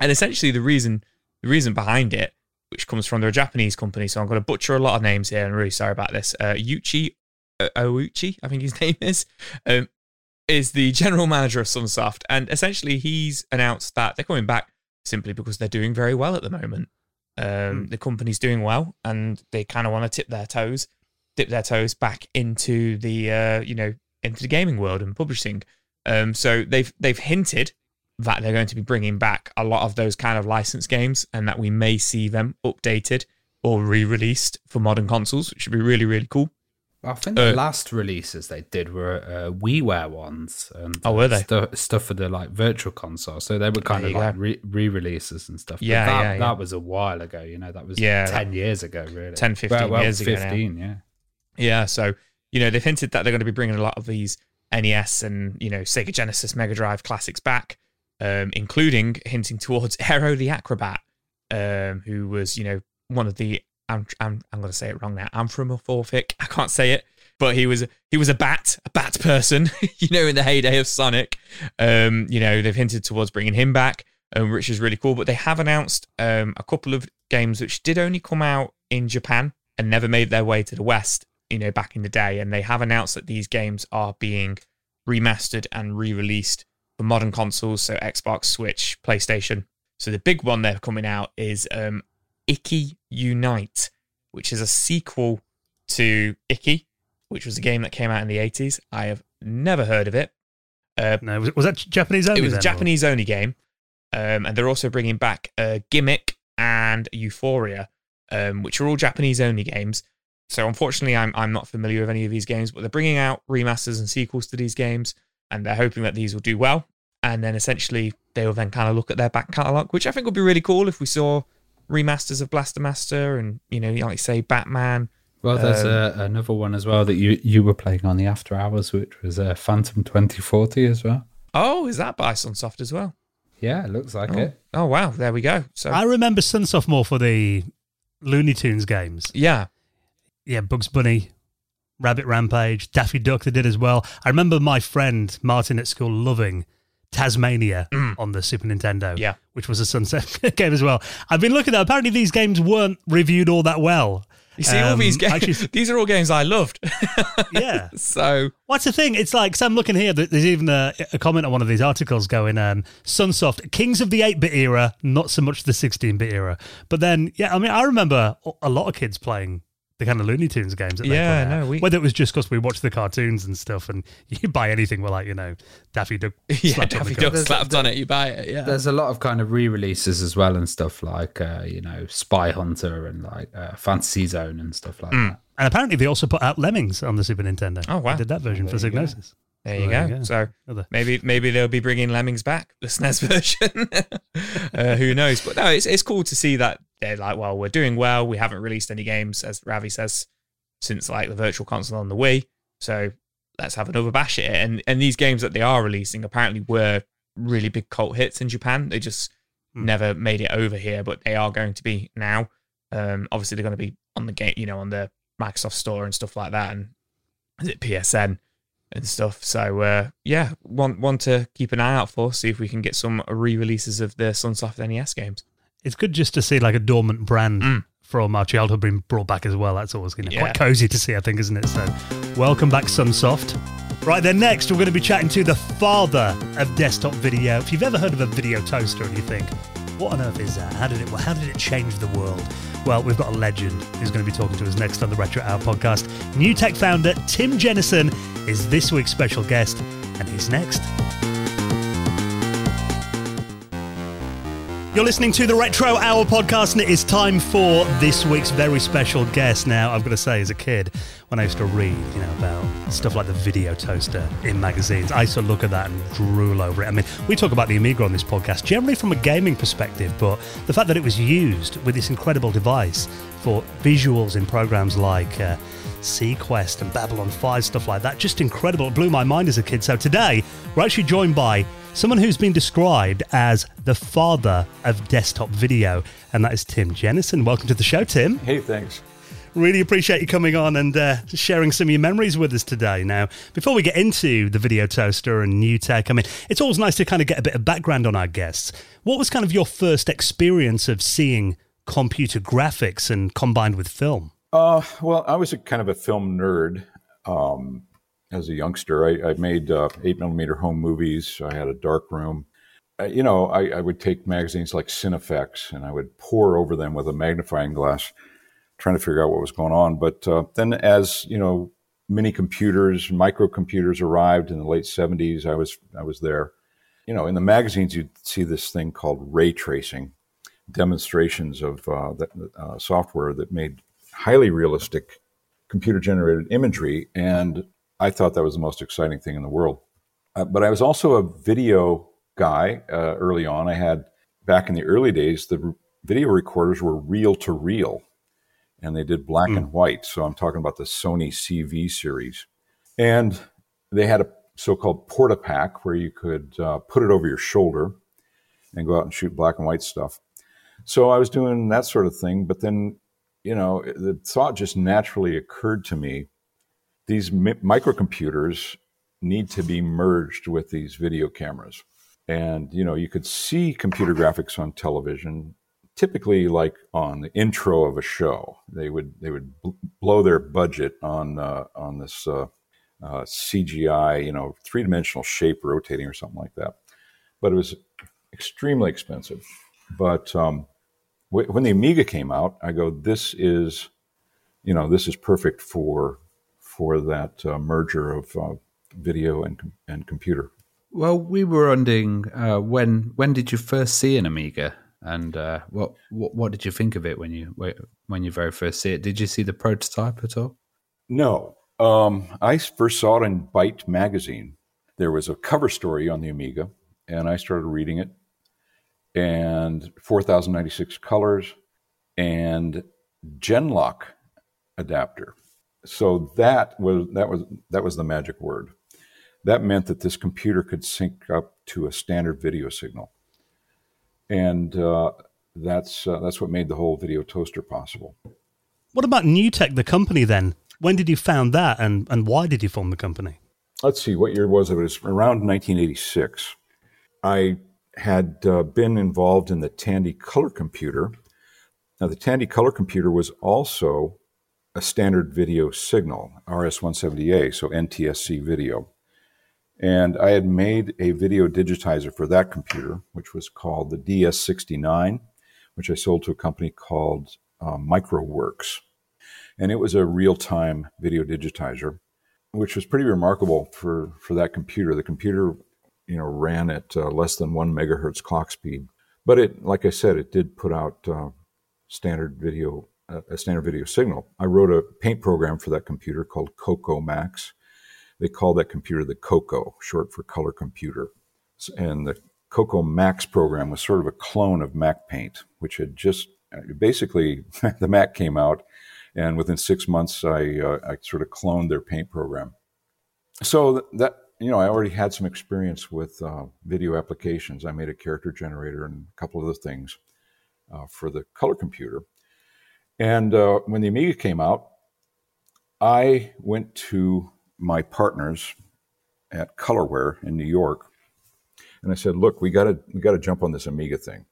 And essentially, the reason the reason behind it, which comes from their Japanese company, so I'm going to butcher a lot of names here, I'm really sorry about this. Uh, Yuchi uh, Ouchi, I think his name is. Um, is the general manager of Sunsoft, and essentially he's announced that they're coming back simply because they're doing very well at the moment. Um, The company's doing well, and they kind of want to tip their toes, dip their toes back into the uh, you know into the gaming world and publishing. Um, so they've they've hinted that they're going to be bringing back a lot of those kind of licensed games, and that we may see them updated or re-released for modern consoles, which would be really really cool. I think the Uh, last releases they did were uh, WiiWare ones. And, Oh, were they? Stu- stuff for the like virtual console. So they were kind There of like re- re-releases and stuff. But Yeah, that, yeah, yeah. that was a while ago. You know, that was Yeah, ten years ago, really. 10, 15 well, years ago now. Fifteen, yeah. Yeah, so you know they've hinted that they're going to be bringing a lot of these NES and you know Sega Genesis, Mega Drive classics back, um, including hinting towards Aero the Acrobat, um, who was you know one of the I'm I'm, I'm going to say it wrong now anthropomorphic. I can't say it, but he was he was a bat, a bat person. you know, in the heyday of Sonic, um, you know they've hinted towards bringing him back, um, which is really cool. But they have announced um, a couple of games which did only come out in Japan and never made their way to the West, you know, back in the day. And they have announced that these games are being remastered and re released for modern consoles, so Xbox, Switch, PlayStation. So the big one they're coming out is um, Ikki Unite, which is a sequel to Ikki, which was a game that came out in the 80s. I have never heard of it. Uh, No, was, was that Japanese only? it was a then, or- Japanese only game. Um, and they're also bringing back uh, Gimmick and Ufouria, um, which are all Japanese only games. So unfortunately, I'm I'm not familiar with any of these games, but they're bringing out remasters and sequels to these games, and they're hoping that these will do well. And then essentially, they will then kind of look at their back catalogue, which I think would be really cool if we saw remasters of Blaster Master and you know, like say Batman. Well, there's Um, uh, another one as well that you you were playing on the After Hours, which was uh, Phantom 2040 as well. Oh, is that by Sunsoft as well? Yeah, it looks like Oh, it. oh wow, there we go. So I remember Sunsoft more for the Looney Tunes games. yeah, Yeah, Bugs Bunny, Rabbit Rampage, Daffy Duck, they did as well. I remember my friend Martin at school loving Taz-Mania on the Super Nintendo, Mm. Yeah. which was a Sunset game as well. I've been looking at apparently these games weren't reviewed all that well. you see all Um, these games. actually- these are all games I loved. Yeah. so What's the thing? It's like, so I'm looking here, there's even a, a comment on one of these articles going, um, Sunsoft, kings of the 8 bit era, not so much the 16 bit era. But then, yeah, I mean, I remember a lot of kids playing the kind of Looney Tunes games that Yeah, no, we- Whether it was just because we watched the cartoons and stuff, and you buy anything with, like, you know, Daffy Duck. yeah, slapped on the Daffy. Duck slapped on it. You buy it. Yeah. There's a lot of kind of re-releases as well and stuff like uh, you know Spy Hunter and like uh, Fantasy Zone and stuff like that. And apparently they also put out Lemmings on the Super Nintendo. Oh, wow. They did that version for There you go. Psygnosis. There you There go. you go. So Other- maybe maybe they'll be bringing Lemmings back, the SNES version. uh, who knows? But no, it's it's cool to see that they're like, well, we're doing well. We haven't released any games, as Ravi says, since like the Virtual Console on the Wii. So let's have another bash at it. And and these games that they are releasing apparently were really big cult hits in Japan. They just Hmm. never made it over here, but they are going to be now. Um, obviously, they're going to be on the game, you know, on the Microsoft Store and stuff like that, and is it PSN and stuff. So uh, yeah, one one to keep an eye out for. See if we can get some re-releases of the Sunsoft NES games. It's good just to see like a dormant brand Mm. from our childhood being brought back as well. That's always you know, Yeah. quite cozy to see, I think, isn't it? So, welcome back, Sunsoft. Right then, next we're going to be chatting to the father of desktop video. If you've ever heard of a video toaster and you think, what on earth is that? How did it? How did it change the world? Well, we've got a legend who's going to be talking to us next on the Retro Hour podcast. NewTek founder Tim Jenison is this week's special guest, and he's next. You're listening to the Retro Hour podcast, and it is time for this week's very special guest. Now, I've got to say, as a kid, when I used to read, you know, about stuff like the video toaster in magazines, I used to look at that and drool over it. I mean, we talk about the Amiga on this podcast, generally from a gaming perspective, but the fact that it was used with this incredible device for visuals in programs like uh, SeaQuest and Babylon 5, stuff like that, just incredible. It blew my mind as a kid. So today, we're actually joined by someone who's been described as the father of desktop video, and that is Tim Jenison. Welcome to the show, Tim. Hey, thanks. Really appreciate you coming on and uh, sharing some of your memories with us today. Now, before we get into the video toaster and NewTek, I mean, it's always nice to kind of get a bit of background on our guests. What was kind of your first experience of seeing computer graphics and combined with film? Uh, well, I was a kind of a film nerd. Um, as a youngster. I, I made uh, eight millimeter home movies. I had a dark room. Uh, you know, I, I, would take magazines like Cinefex and I would pour over them with a magnifying glass, trying to figure out what was going on. But uh, then, as you know, mini computers, microcomputers arrived in the late '70s. I was I was there. You know, in the magazines, you'd see this thing called ray tracing, demonstrations of uh, uh software that made highly realistic computer generated imagery. And I thought that was the most exciting thing in the world. Uh, but I was also a video guy uh, early on. I had, back in the early days, the video recorders were reel to reel and they did black mm. and white. So I'm talking about the Sony CV series. And they had a so called Portapak where you could uh, put it over your shoulder and go out and shoot black and white stuff. So I was doing that sort of thing. But then, you know, the thought just naturally occurred to me these mi- microcomputers need to be merged with these video cameras. And, you know, you could see computer graphics on television, typically like on the intro of a show. They would, they would bl- blow their budget on, uh, on this uh, uh, CGI, you know, three dimensional shape rotating or something like that. But it was extremely expensive. But um, w- when the Amiga came out, I go, this is, you know, this is perfect for for that uh, merger of uh, video and and computer. Well, we were wondering uh, when when did you first see an Amiga, and uh, what, what, what did you think of it when you when you very first see it? Did you see the prototype at all? No, um, I first saw it in Byte magazine. There was a cover story on the Amiga, and I started reading it. And 4096 colors and Genlock adapter so that was that was that was the magic word. That meant that this computer could sync up to a standard video signal, and uh, that's uh, that's what made the whole video toaster possible. What about NewTek, the company? Then, when did you found that, and and why did you form the company? Let's see, what year was it? It was around 1986. I had uh, been involved in the Tandy color computer. Now, the Tandy color computer was also a standard video signal, RS170A, so NTSC video. And I had made a video digitizer for that computer, which was called the DS69, which I sold to a company called uh, Microworks. And it was a real time video digitizer, which was pretty remarkable for, for that computer. The computer you know, ran at uh, less than one megahertz clock speed. But it, like I said, it did put out uh, standard video a standard video signal. I wrote a paint program for that computer called Coco Max. They call that computer the Coco, short for color computer. And the Coco Max program was sort of a clone of Mac Paint, which had just basically the Mac came out, and within six months, I, uh, I sort of cloned their paint program. So that you know, I already had some experience with uh, video applications. I made a character generator and a couple of other things uh, for the color computer. And uh, when the Amiga came out, I went to my partners at Colorware in New York, and I said, "Look, we got to we got to jump on this Amiga thing.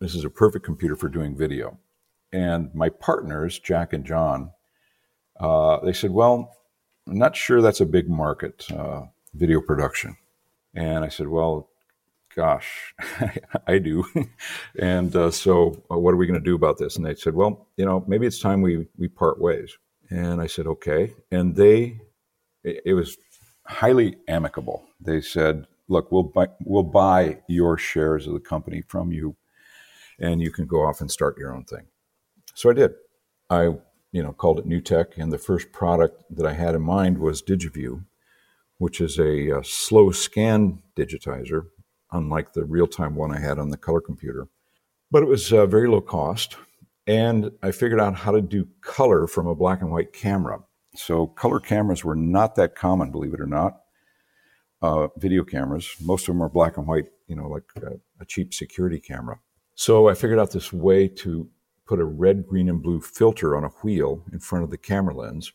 This is a perfect computer for doing video." And my partners, Jack and John, uh, they said, "Well, I'm not sure that's a big market, uh, video production." And I said, "Well, gosh, I do. and uh, so, uh, what are we going to do about this? And they said, well, you know, maybe it's time we we part ways. And I said, okay. And they, it, it was highly amicable. They said, look, we'll buy we'll buy your shares of the company from you, and you can go off and start your own thing. So I did. I you know called it NewTek. and the first product that I had in mind was DigiView, which is a, a slow scan digitizer unlike the real time one I had on the color computer. But it was uh, very low cost. And I figured out how to do color from a black and white camera. So, color cameras were not that common, believe it or not. Uh, video cameras, most of them are black and white, you know, like a, a cheap security camera. So, I figured out this way to put a red, green, and blue filter on a wheel in front of the camera lens.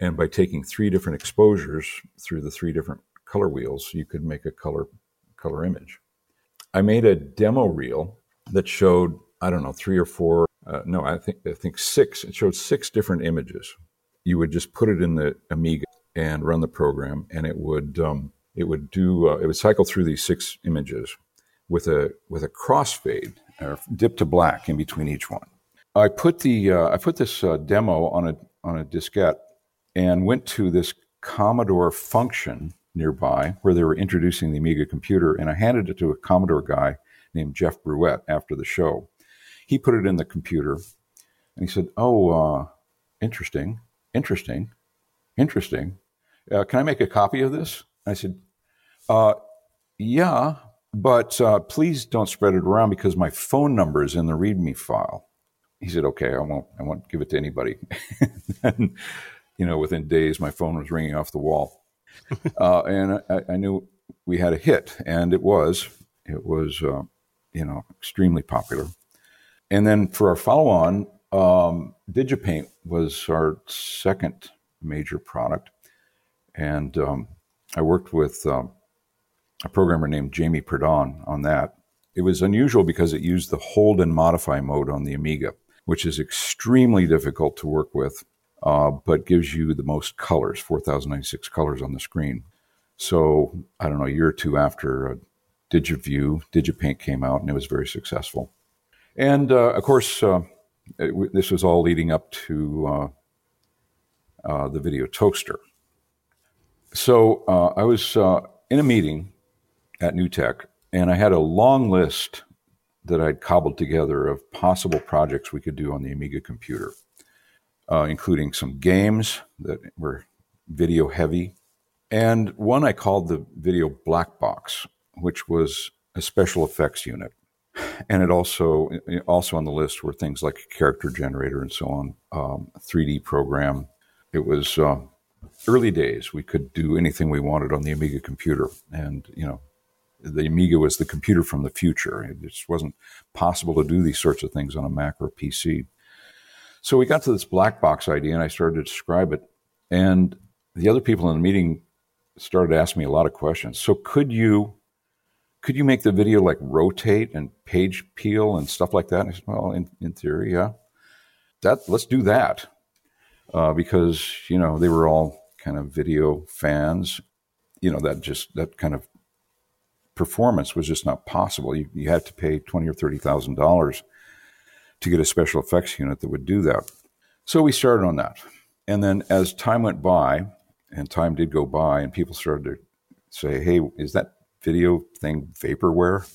And by taking three different exposures through the three different color wheels, you could make a color color image. I made a demo reel that showed, I don't know, three or four, uh, no, I think, I think six, it showed six different images. You would just put it in the Amiga and run the program, and it would um, it would do uh, it would cycle through these six images with a with a crossfade or dip to black in between each one. I put the uh, I put this uh, demo on a on a diskette and went to this Commodore function nearby where they were introducing the Amiga computer, and I handed it to a Commodore guy named Jeff Bruette after the show. He put it in the computer, and he said, "Oh, uh, interesting, interesting, interesting. Uh, can I make a copy of this?" I said, uh, "Yeah, but uh, please don't spread it around because my phone number is in the README file." He said, "Okay, I won't. I won't give it to anybody." and you know, within days, my phone was ringing off the wall, uh, and I, I, knew we had a hit, and it was. It was, uh, you know, extremely popular. And then for our follow-on, um, DigiPaint was our second major product, and um, I worked with um, a programmer named Jamie Purdon on that. It was unusual because it used the hold and modify mode on the Amiga, which is extremely difficult to work with, uh, but gives you the most colors 4,096 colors on the screen. So, I don't know, a year or two after uh, DigiView, DigiPaint came out, and it was very successful. And uh, of course, uh, it, this was all leading up to uh, uh, the video toaster. So uh, I was in a meeting at NewTek, and I had a long list that I'd cobbled together of possible projects we could do on the Amiga computer, uh, including some games that were video heavy, and one I called the Video Black Box, which was a special effects unit. And it also also on the list were things like a character generator and so on, um, 3D program. It was uh, early days. We could do anything we wanted on the Amiga computer, and you know, the Amiga was the computer from the future. It just wasn't possible to do these sorts of things on a Mac or a PC. So we got to this black box idea, and I started to describe it. And the other people in the meeting started asking me a lot of questions. So could you could you make the video like rotate and page peel and stuff like that? And I said, well, in, in theory, yeah. That let's do that uh, because you know they were all kind of video fans. You know that just that kind of performance was just not possible. You, you had to pay twenty or thirty thousand dollars to get a special effects unit that would do that. So we started on that, and then as time went by, and time did go by, and people started to say, "Hey, is that video thing vaporware.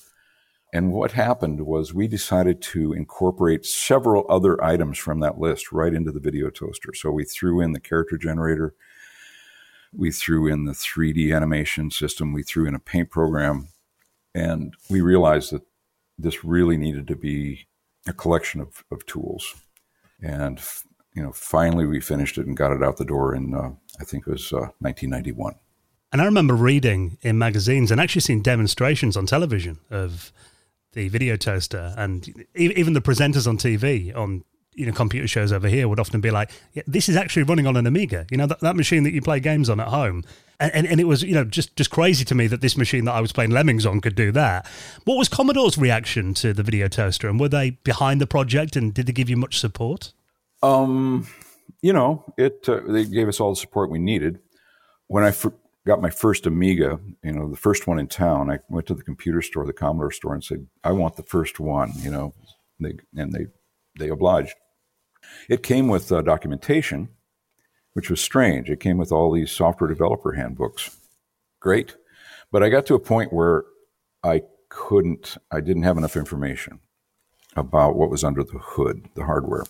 And what happened was we decided to incorporate several other items from that list right into the video toaster. So we threw in the character generator, we threw in the 3D animation system, we threw in a paint program, and we realized that this really needed to be a collection of, of tools. And you know, finally we finished it and got it out the door in uh, I think it was uh, 1991. And I remember reading in magazines and actually seeing demonstrations on television of the video toaster, and even the presenters on TV on you know computer shows over here would often be like, yeah, "This is actually running on an Amiga." You know that, that machine that you play games on at home. And, and, and it was you know just just crazy to me that this machine that I was playing Lemmings on could do that. What was Commodore's reaction to the video toaster, and were they behind the project, and did they give you much support? Um, you know, it uh, they gave us all the support we needed. When I fr- got my first Amiga, you know, the first one in town. I went to the computer store, the Commodore store, and said, "I want the first one." You know, they and they they obliged. It came with uh, documentation, which was strange. It came with all these software developer handbooks. Great, but I got to a point where I couldn't. I didn't have enough information about what was under the hood, the hardware,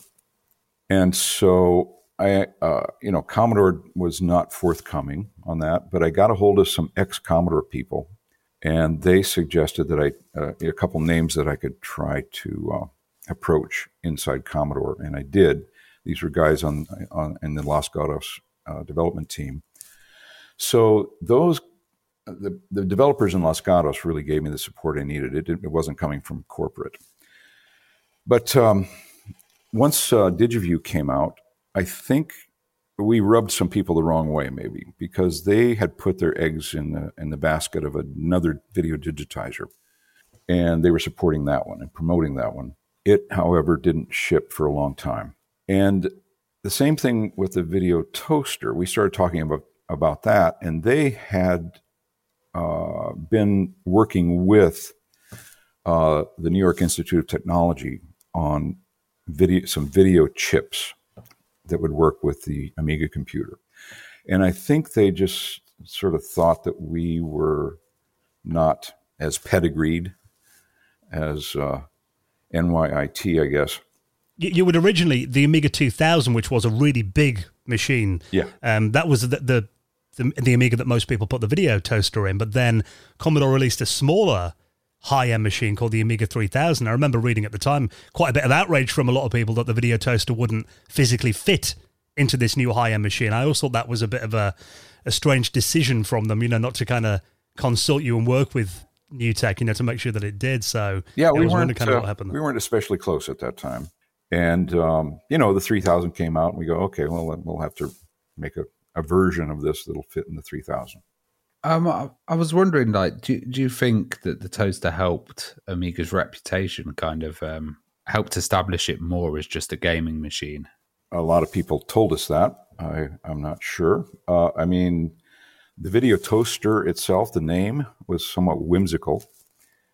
and so I, uh, you know, Commodore was not forthcoming on that, but I got a hold of some ex Commodore people, and they suggested that I uh, a couple names that I could try to uh, approach inside Commodore, and I did. These were guys on on in the Los Gatos uh, development team. So those the, the developers in Los Gatos really gave me the support I needed. It, it wasn't coming from corporate, but um, once uh, DigiView came out, I think we rubbed some people the wrong way, maybe because they had put their eggs in the in the basket of another video digitizer, and they were supporting that one and promoting that one. It, however, didn't ship for a long time, and the same thing with the video toaster. We started talking about about that, and they had uh, been working with uh, the New York Institute of Technology on video, some video chips that would work with the Amiga computer. And I think they just sort of thought that we were not as pedigreed as uh, NYIT, I guess. You, would originally the Amiga 2000, which was a really big machine. Yeah. Um, that was the, the the the Amiga that most people put the video toaster in. But then Commodore released a smaller high end machine called the Amiga 3000. I remember reading at the time quite a bit of outrage from a lot of people that the video toaster wouldn't physically fit into this new high end machine. I also thought that was a bit of a, a strange decision from them, you know, not to kind of consult you and work with NewTek, you know, to make sure that it did. So yeah, we weren't kind of what happened. we weren't especially close at that time, and um, you know, the 3000 came out, and we go, okay, well, we'll have to make a, a version of this that'll fit in the 3000. Um, I, I was wondering, like, do do you think that the toaster helped Amiga's reputation, kind of um, helped establish it more as just a gaming machine? A lot of people told us that. I I'm not sure. Uh, I mean, the video toaster itself, the name was somewhat whimsical,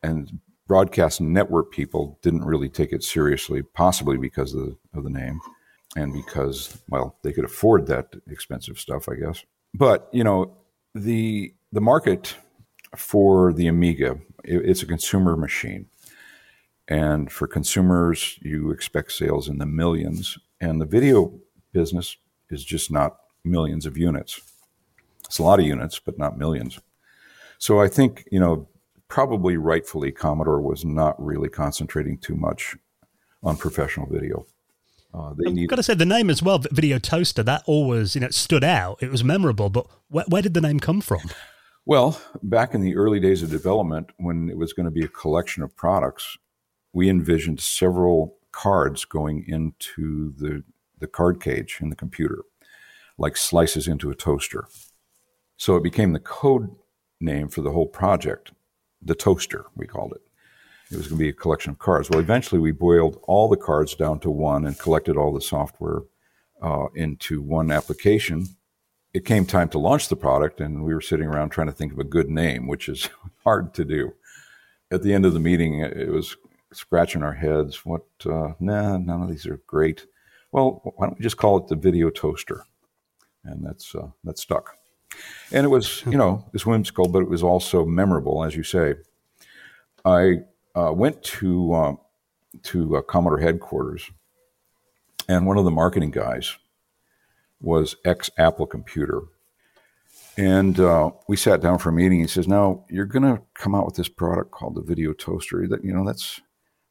and broadcast network people didn't really take it seriously, possibly because of the, of the name and because, well, they could afford that expensive stuff, I guess. But, you know, the, the market for the Amiga, it, it's a consumer machine. And for consumers, you expect sales in the millions. And the video business is just not millions of units. It's a lot of units, but not millions. So I think, you know, probably rightfully, Commodore was not really concentrating too much on professional video. Uh, they I've got to say the name as well, Video Toaster. That always, you know, stood out. It was memorable. But where, where did the name come from? Well, back in the early days of development, when it was going to be a collection of products, we envisioned several cards going into the the card cage in the computer, like slices into a toaster. So it became the code name for the whole project, the toaster, we called it. It was going to be a collection of cards. Well, eventually we boiled all the cards down to one and collected all the software uh, into one application. It came time to launch the product, and we were sitting around trying to think of a good name, which is hard to do. At the end of the meeting, it was scratching our heads. What? Uh, nah, none of these are great. Well, why don't we just call it the video toaster? And that's uh, stuck. And it was, you know, it was whimsical, but it was also memorable, as you say. I uh, went to uh, to uh, Commodore headquarters, and one of the marketing guys was ex Apple Computer, and uh, we sat down for a meeting. He says, "Now you're going to come out with this product called the Video Toaster. That you know, that's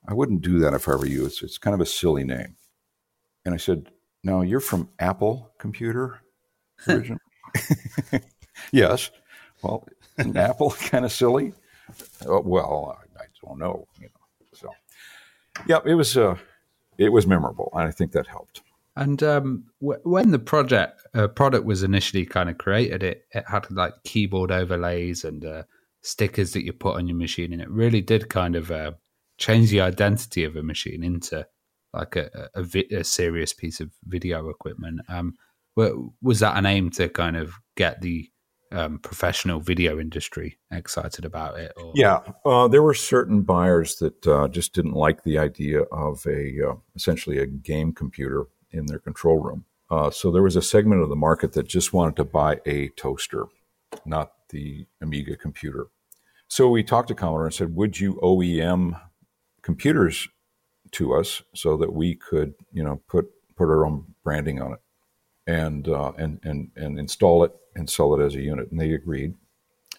I wouldn't do that if I were you. It's it's kind of a silly name." And I said, "No, you're from Apple Computer originally." yes. Well, an Apple kind of silly? Uh, well, don't know. You know, so yeah, it was uh, it was memorable, and I think that helped. And um, w- when the project uh, product was initially kind of created, it it had like keyboard overlays and uh, stickers that you put on your machine, and it really did kind of uh, change the identity of a machine into like a, a, vi- a serious piece of video equipment. Um, was that an aim to kind of get the um, professional video industry excited about it? Or? Yeah, uh, there were certain buyers that uh, just didn't like the idea of a uh, essentially a game computer in their control room. Uh, so there was a segment of the market that just wanted to buy a toaster, not the Amiga computer. So we talked to Commodore and said, "Would you OEM computers to us so that we could, you know, put put our own branding on it?" And uh, and and and install it and sell it as a unit. And they agreed,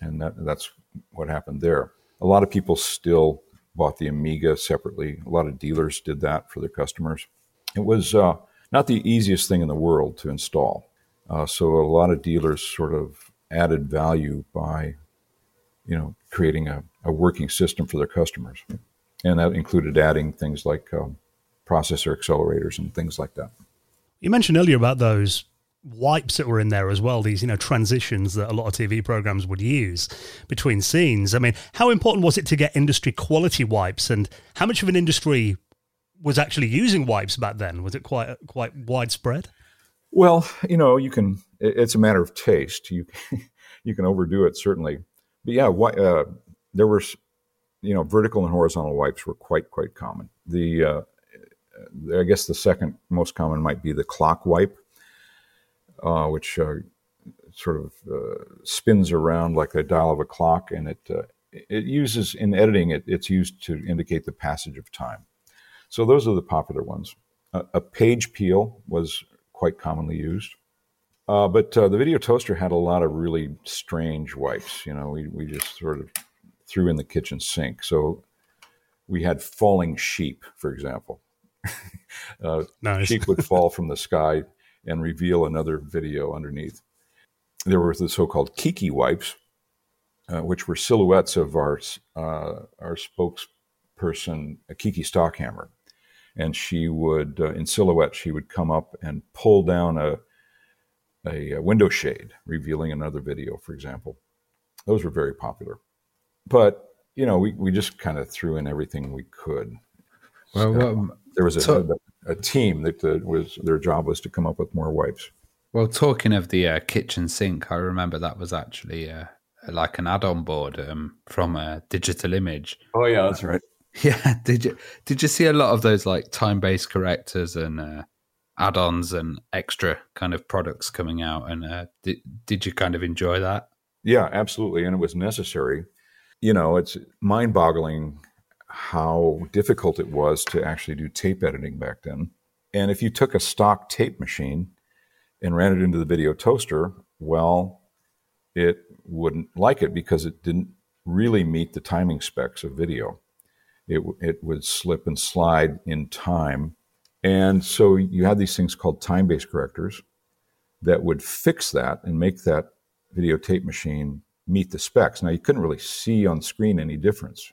and that that's what happened there. A lot of people still bought the Amiga separately. A lot of dealers did that for their customers. It was uh, not the easiest thing in the world to install. Uh, so a lot of dealers sort of added value by, you know, creating a, a working system for their customers, and that included adding things like um, processor accelerators and things like that. You mentioned earlier about those wipes that were in there as well these you know transitions that a lot of tv programs would use between scenes i mean how important was it to get industry quality wipes and how much of an industry was actually using wipes back then was it quite quite widespread Well, you know, you can. It's a matter of taste. You you can overdo it certainly, but yeah, uh, there were, you know, vertical and horizontal wipes were quite quite common. The uh, I guess the second most common might be the clock wipe, uh, which uh, sort of uh, spins around like the dial of a clock, and it uh, it uses in editing it. It's used to indicate the passage of time. So those are the popular ones. a page peel was quite commonly used. Uh, but uh, the video toaster had a lot of really strange wipes. You know, we, we just sort of threw in the kitchen sink. So we had falling sheep, for example. uh, nice. Sheep would fall from the sky and reveal another video underneath. There were the so-called Kiki wipes, uh, which were silhouettes of our uh, our spokesperson, Kiki Stockhammer, and she would, uh, in silhouette, she would come up and pull down a, a, a window shade, revealing another video, for example. Those were very popular, but you know, we, we just kind of threw in everything we could. Well, so, um, there was a, so, a, a, team that uh, was their job was to come up with more wipes. Well, talking of the uh, kitchen sink, I remember that was actually uh, like an add-on board um, from a digital image. Oh yeah, that's right. Yeah, did you did you see a lot of those like time-based correctors and uh, add-ons and extra kind of products coming out? And uh, did did you kind of enjoy that? Yeah, absolutely, and it was necessary. You know, it's mind-boggling how difficult it was to actually do tape editing back then. And if you took a stock tape machine and ran it into the video toaster, well, it wouldn't like it because it didn't really meet the timing specs of video. It, it would slip and slide in time. And so you had these things called time based correctors that would fix that and make that videotape machine meet the specs. Now, you couldn't really see on screen any difference,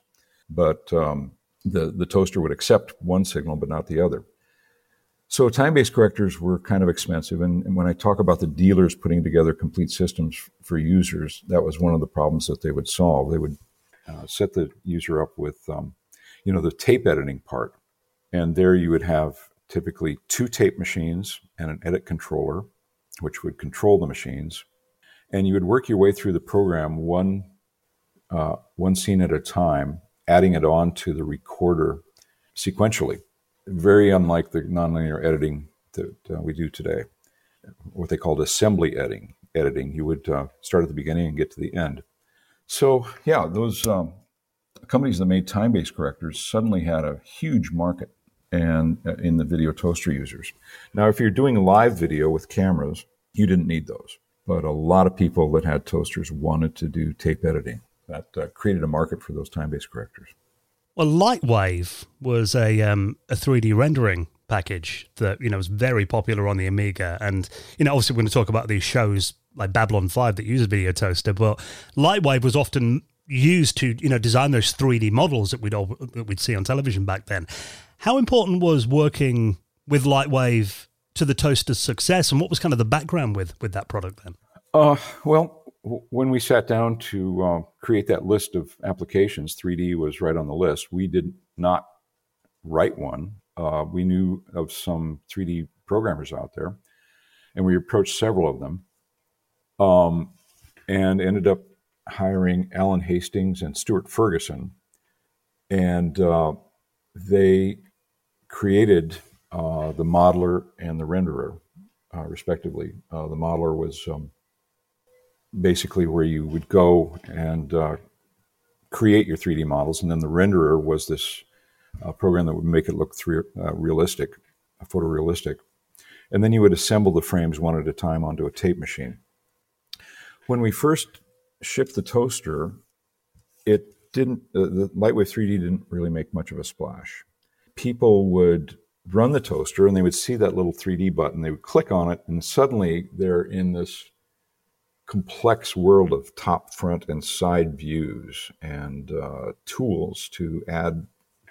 but um, the, the toaster would accept one signal but not the other. So time based correctors were kind of expensive. And, and, when I talk about the dealers putting together complete systems for users, that was one of the problems that they would solve. They would uh, set the user up with, um, you know, the tape editing part. And there you would have typically two tape machines and an edit controller, which would control the machines. And you would work your way through the program one, uh, one scene at a time, adding it on to the recorder sequentially very unlike the nonlinear editing that uh, we do today. What they called assembly editing. Editing, you would uh, start at the beginning and get to the end. So yeah, those um, companies that made time-based correctors suddenly had a huge market and uh, in the video toaster users. Now, if you're doing live video with cameras, you didn't need those. But a lot of people that had toasters wanted to do tape editing. That uh, created a market for those time-based correctors. Well, Lightwave was a um, a 3D rendering package that you know was very popular on the Amiga, and you know obviously we're going to talk about these shows like Babylon Five that uses Video Toaster, but Lightwave was often used to you know design those 3D models that we'd all, that we'd see on television back then. How important was working with Lightwave to the toaster's success, and what was kind of the background with with that product then? Uh, well, when we sat down to uh, create that list of applications, 3D was right on the list. We did not write one. Uh, we knew of some 3D programmers out there, and we approached several of them, um, and ended up hiring Allen Hastings and Stuart Ferguson, and uh, they created uh, the modeler and the renderer, uh, respectively. The modeler was um, basically where you would go and uh, create your 3D models, and then the renderer was this uh, program that would make it look three, uh, realistic, photorealistic, and then you would assemble the frames one at a time onto a tape machine. When we first shipped the toaster, it didn't. Uh, the Lightwave 3D didn't really make much of a splash. People would run the toaster and they would see that little 3D button. They would click on it, and suddenly they're in this complex world of top, front, and side views and uh, tools to add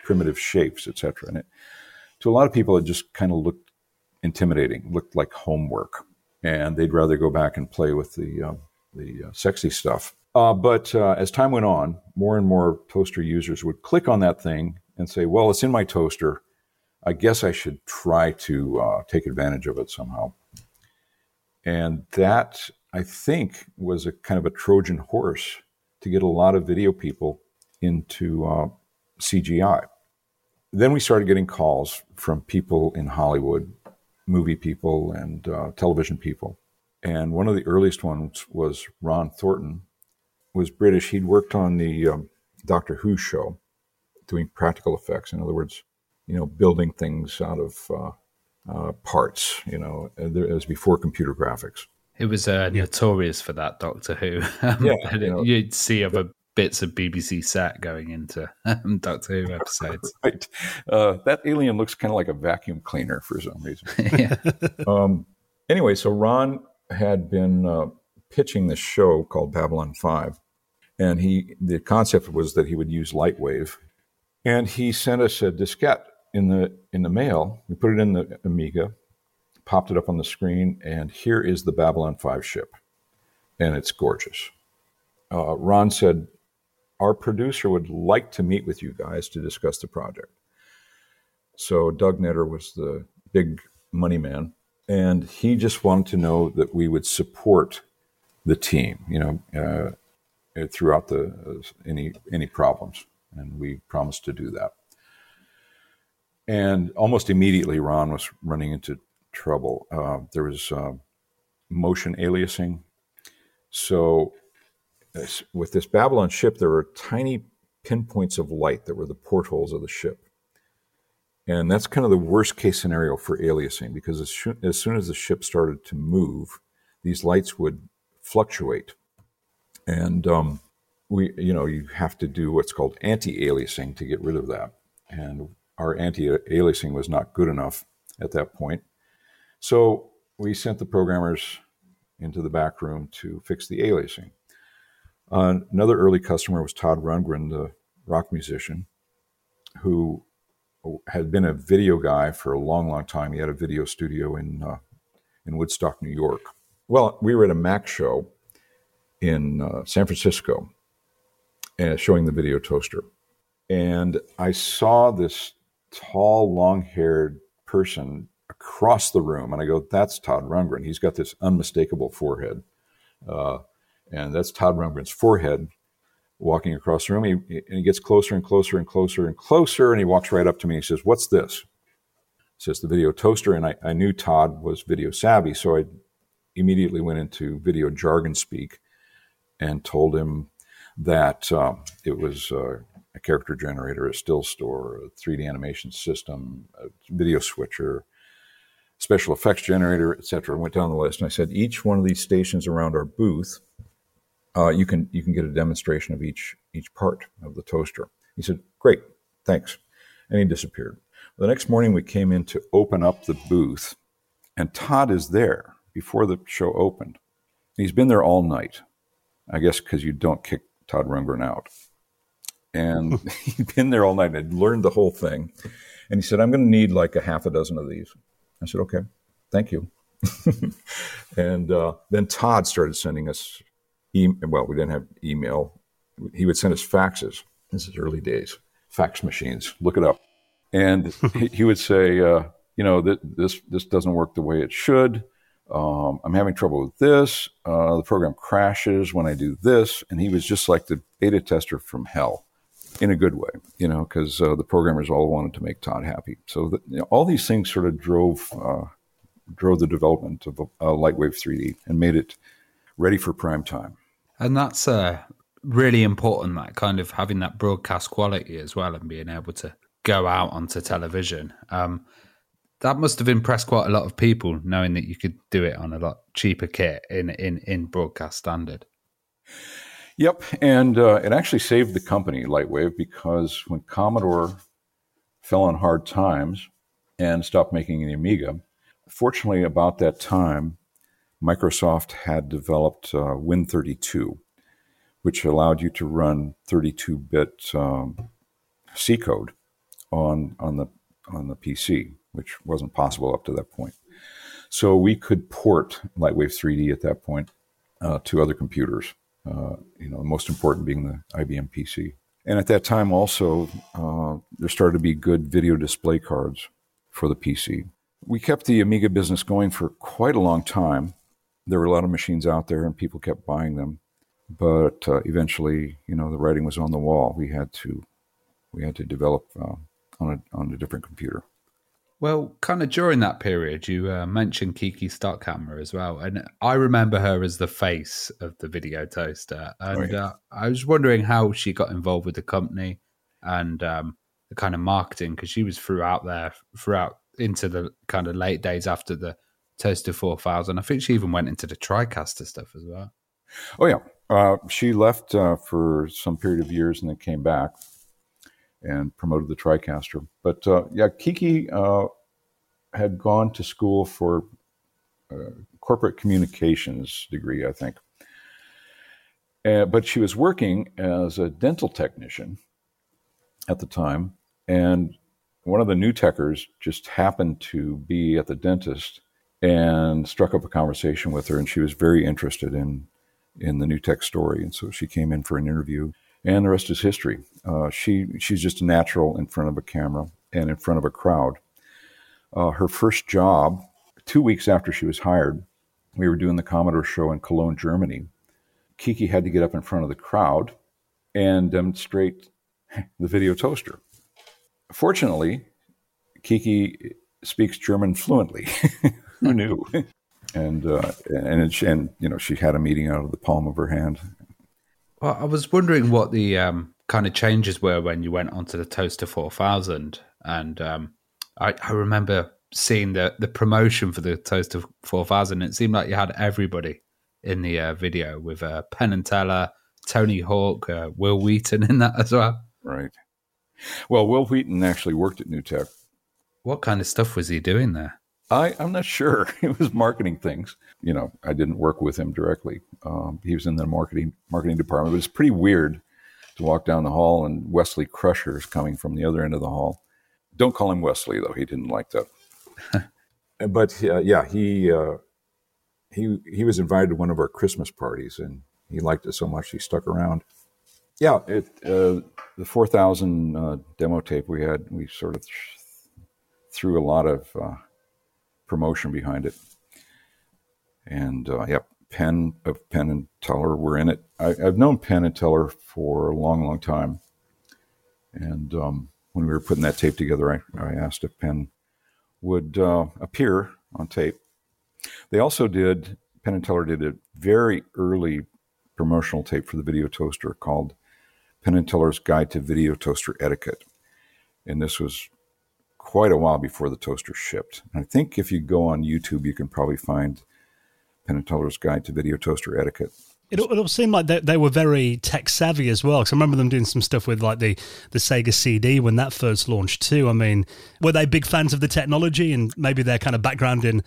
primitive shapes, etc. And it, to a lot of people, it just kind of looked intimidating, looked like homework, and they'd rather go back and play with the uh, the uh, sexy stuff. Uh, but uh, as time went on, more and more toaster users would click on that thing and say, "Well, it's in my toaster. I guess I should try to uh, take advantage of it somehow." And that, I think, was a kind of a Trojan horse to get a lot of video people into uh, CGI. Then we started getting calls from people in Hollywood, movie people and uh, television people. And one of the earliest ones was Ron Thornton, was British. He'd worked on the um, Doctor Who show, doing practical effects. In other words, you know, building things out of uh, uh, parts. You know, as before computer graphics. It was uh, notorious for that Doctor Who. Yeah, you know, you'd see other bits of BBC set going into um, Doctor Who episodes. right. Uh, that alien looks kind of like a vacuum cleaner for some reason. yeah. Um, anyway, so Ron had been uh, pitching this show called Babylon 5. And he, the concept was that he would use Lightwave. And he sent us a diskette in the, in the mail. We put it in the Amiga, popped it up on the screen, and here is the Babylon 5 ship. And it's gorgeous. Uh, Ron said, Our producer would like to meet with you guys to discuss the project. So Doug Netter was the big money man, and he just wanted to know that we would support the team, you know, uh, throughout the uh, any any problems, and we promised to do that. And almost immediately, Ron was running into trouble. Uh, there was uh, motion aliasing, so with this Babylon ship, there were tiny pinpoints of light that were the portholes of the ship. And that's kind of the worst case scenario for aliasing because as, sh- as soon as the ship started to move, these lights would fluctuate. And um, we, you know, you have to do what's called anti-aliasing to get rid of that. And our anti-aliasing was not good enough at that point. So we sent the programmers into the back room to fix the aliasing. Uh, another early customer was Todd Rundgren, the rock musician, who had been a video guy for a long, long time. He had a video studio in uh, in Woodstock, New York. Well, we were at a Mac show in uh, San Francisco, uh, showing the video toaster, and I saw this tall, long-haired person across the room, and I go, "That's Todd Rundgren. He's got this unmistakable forehead." Uh, and that's Todd Rundgren's forehead walking across the room. He, and he gets closer and closer and closer and closer, and he walks right up to me. He says, "What's this?" He says the video toaster, and I, I knew Todd was video savvy, so I immediately went into video jargon speak and told him that um, it was uh, a character generator, a still store, a 3D animation system, a video switcher, special effects generator, etc. Went down the list and I said each one of these stations around our booth uh, you can you can get a demonstration of each each part of the toaster. He said, "Great, thanks," and he disappeared. The next morning, we came in to open up the booth, and Todd is there before the show opened. He's been there all night, I guess, because you don't kick Todd Rundgren out. And he'd been there all night and had learned the whole thing. And he said, "I'm going to need like a half a dozen of these." I said, "Okay, thank you." and uh, then Todd started sending us e- well, we didn't have email. He would send us faxes. This is early days, fax machines. Look it up. And he, he, would say, uh, you know, th- this this doesn't work the way it should. Um, I'm having trouble with this. Uh, the program crashes when I do this. And he was just like the beta tester from hell in a good way, you know, because uh, the programmers all wanted to make Todd happy. So the, you know, all these things sort of drove uh, drove the development of Lightwave 3D and made it ready for prime time. And that's uh, really important, that kind of having that broadcast quality as well and being able to go out onto television. Um, that must have impressed quite a lot of people knowing that you could do it on a lot cheaper kit in, in, in broadcast standard. Yep. And uh, it actually saved the company, Lightwave, because when Commodore fell on hard times and stopped making the Amiga, fortunately, about that time, Microsoft had developed uh, Win32, which allowed you to run 32-bit um, C code on on the on the PC, which wasn't possible up to that point. So we could port Lightwave 3D at that point uh, to other computers. Uh, you know, the most important being the IBM PC. And at that time, also, uh, there started to be good video display cards for the PC. We kept the Amiga business going for quite a long time there were a lot of machines out there, and people kept buying them. But uh, eventually, you know, the writing was on the wall. We had to we had to develop uh, on a on a different computer. Well, kind of during that period, you uh, mentioned Kiki Stockhammer as well, and I remember her as the face of the video toaster. And Right. uh, I was wondering how she got involved with the company and um, the kind of marketing because she was throughout there, throughout into the kind of late days after the Toaster 4000. I think she even went into the TriCaster stuff as well. Oh yeah, uh, she left uh, for some period of years and then came back and promoted the TriCaster. But uh, yeah, Kiki uh, had gone to school for uh, corporate communications degree, I think. Uh, but she was working as a dental technician at the time, and one of the NewTekers just happened to be at the dentist and struck up a conversation with her, and she was very interested in in the NewTek story, and so she came in for an interview, and the rest is history. Uh, she she's just a natural in front of a camera and in front of a crowd. Uh, her first job, two weeks after she was hired, we were doing the Commodore show in Cologne, Germany. Kiki had to get up in front of the crowd and demonstrate the video toaster. Fortunately, Kiki speaks German fluently. Who knew? and uh, and it, and you know she had a meeting out of the palm of her hand. Well, I was wondering what the um, kind of changes were when you went onto the Toaster 4000. And um, I, I remember seeing the, the promotion for the Toaster 4000. It seemed like you had everybody in the uh, video with uh, Penn and Teller, Tony Hawk, uh, Wil Wheaton in that as well. Right. Well, Wil Wheaton actually worked at NewTek. What kind of stuff was he doing there? I, I'm not sure. It was marketing things. You know, I didn't work with him directly. Um, he was in the marketing marketing department. But it's pretty weird to walk down the hall and Wesley Crusher is coming from the other end of the hall. Don't call him Wesley though; he didn't like that. but uh, yeah, he uh, he he was invited to one of our Christmas parties, and he liked it so much he stuck around. Yeah, it uh, the four thousand uh, demo tape we had, we sort of threw a lot of uh, promotion behind it. And uh, yep, Penn of Penn and Teller were in it. I, I've known Penn and Teller for a long, long time. And um, when we were putting that tape together, I, I asked if Penn would uh, appear on tape. They also did, Penn and Teller did a very early promotional tape for the video toaster called Penn and Teller's Guide to Video Toaster Etiquette. And this was quite a while before the toaster shipped. And I think if you go on YouTube, you can probably find Penn and Teller's Guide to Video Toaster Etiquette. It, it all seemed like they, they were very tech savvy as well. Because I remember them doing some stuff with like the, the Sega CD when that first launched too. I mean, were they big fans of the technology and maybe their kind of background in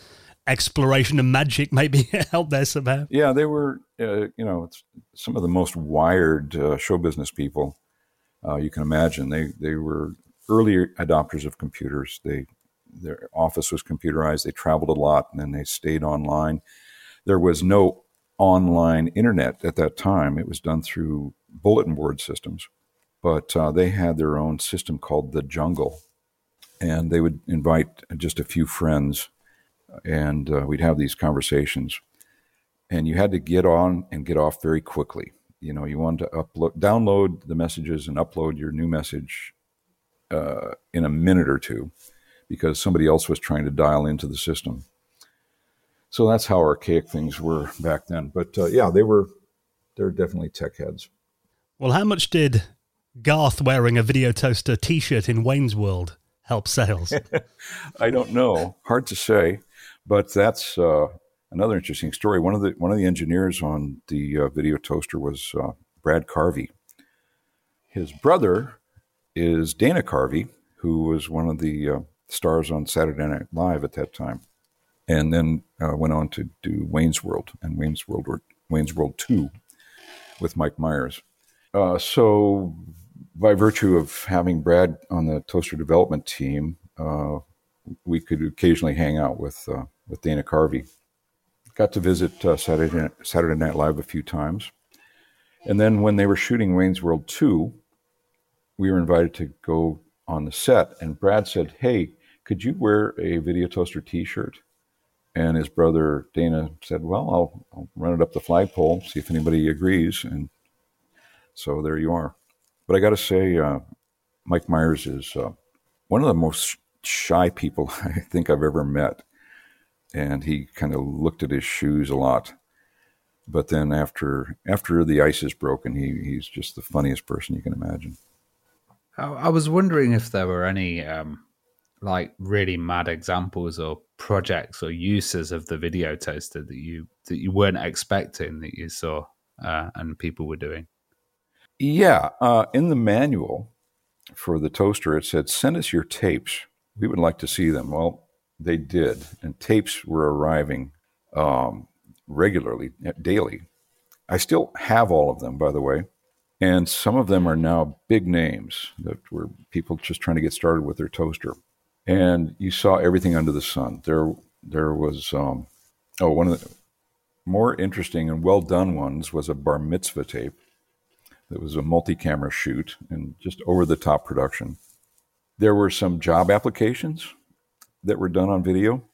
exploration and magic maybe helped there somehow? Yeah, they were, uh, you know, it's some of the most wired uh, show business people uh, you can imagine. They they were early adopters of computers. They their office was computerized. They traveled a lot, and then they stayed online. There was no online internet at that time. It was done through bulletin board systems, but uh, they had their own system called the Jungle, and they would invite just a few friends, and uh, we'd have these conversations. And you had to get on and get off very quickly. You know, you wanted to upload, download the messages and upload your new message uh, in a minute or two because somebody else was trying to dial into the system. So that's how archaic things were back then. But uh, yeah, they were they're definitely tech heads. Well, how much did Garth wearing a video toaster t shirt in Wayne's World help sales? I don't know, hard to say, but that's uh, another interesting story. One of the one of the engineers on the uh, video toaster was uh, Brad Carvey. His brother is Dana Carvey, who was one of the uh, stars on Saturday Night Live at that time, and then uh, went on to do Wayne's World and Wayne's World Wayne's World Two with Mike Myers. Uh, so, by virtue of having Brad on the toaster development team, uh, we could occasionally hang out with uh, with Dana Carvey. Got to visit uh, Saturday Saturday Night Live a few times, and then when they were shooting Wayne's World Two, we were invited to go on the set, and Brad said, "Hey, could you wear a video toaster T-shirt?" And his brother Dana said, "Well, I'll, I'll run it up the flagpole, see if anybody agrees." And so there you are. But I got to say, uh, Mike Myers is uh, one of the most shy people I think I've ever met. And he kind of looked at his shoes a lot. But then after after the ice is broken, he, he's just the funniest person you can imagine. I, I was wondering if there were any um, like really mad examples or projects or uses of the video toaster that you that you weren't expecting that you saw uh, and people were doing. Yeah, uh, in the manual for the toaster, it said, "Send us your tapes. We would like to see them." Well, they did, and tapes were arriving um, regularly, daily. I still have all of them, by the way, and some of them are now big names that were people just trying to get started with their toaster. And you saw everything under the sun. There, there was um, oh, one of the more interesting and well done ones was a bar mitzvah tape that was a multi-camera shoot and just over the top production. There were some job applications that were done on video.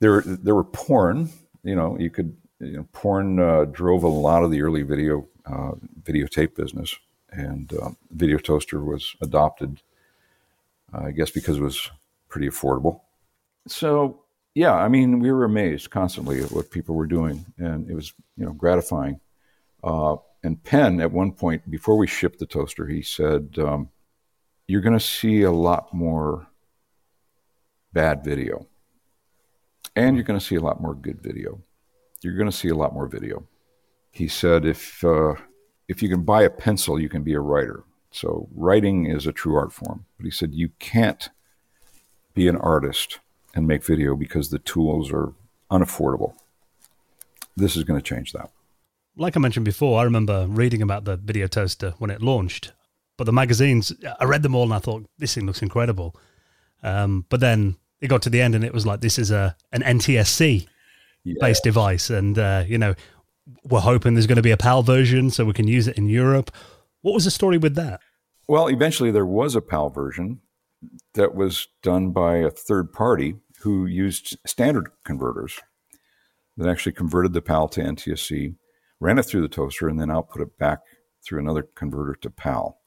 There, there were porn. You know, you could you know, porn uh, drove a lot of the early video uh, videotape business, and um, Video Toaster was adopted, I guess, because it was pretty affordable. So, yeah, I mean, we were amazed constantly at what people were doing, and it was you know gratifying. Uh, and Penn, at one point, before we shipped the toaster, he said, um, You're going to see a lot more bad video. And you're going to see a lot more good video. You're going to see a lot more video. He said, if, uh, if you can buy a pencil, you can be a writer. So writing is a true art form. But he said, you can't be an artist and make video because the tools are unaffordable. This is going to change that like I mentioned before, I remember reading about the video toaster when it launched. But the magazines, I read them all and I thought this thing looks incredible. Um, but then it got to the end and it was like this is a an NTSC based device, and uh, you know we're hoping there's going to be a PAL version so we can use it in Europe. What was the story with that? Well, eventually there was a PAL version that was done by a third party who used standard converters that actually converted the PAL to NTSC ran it through the toaster, and then output it back through another converter to PAL.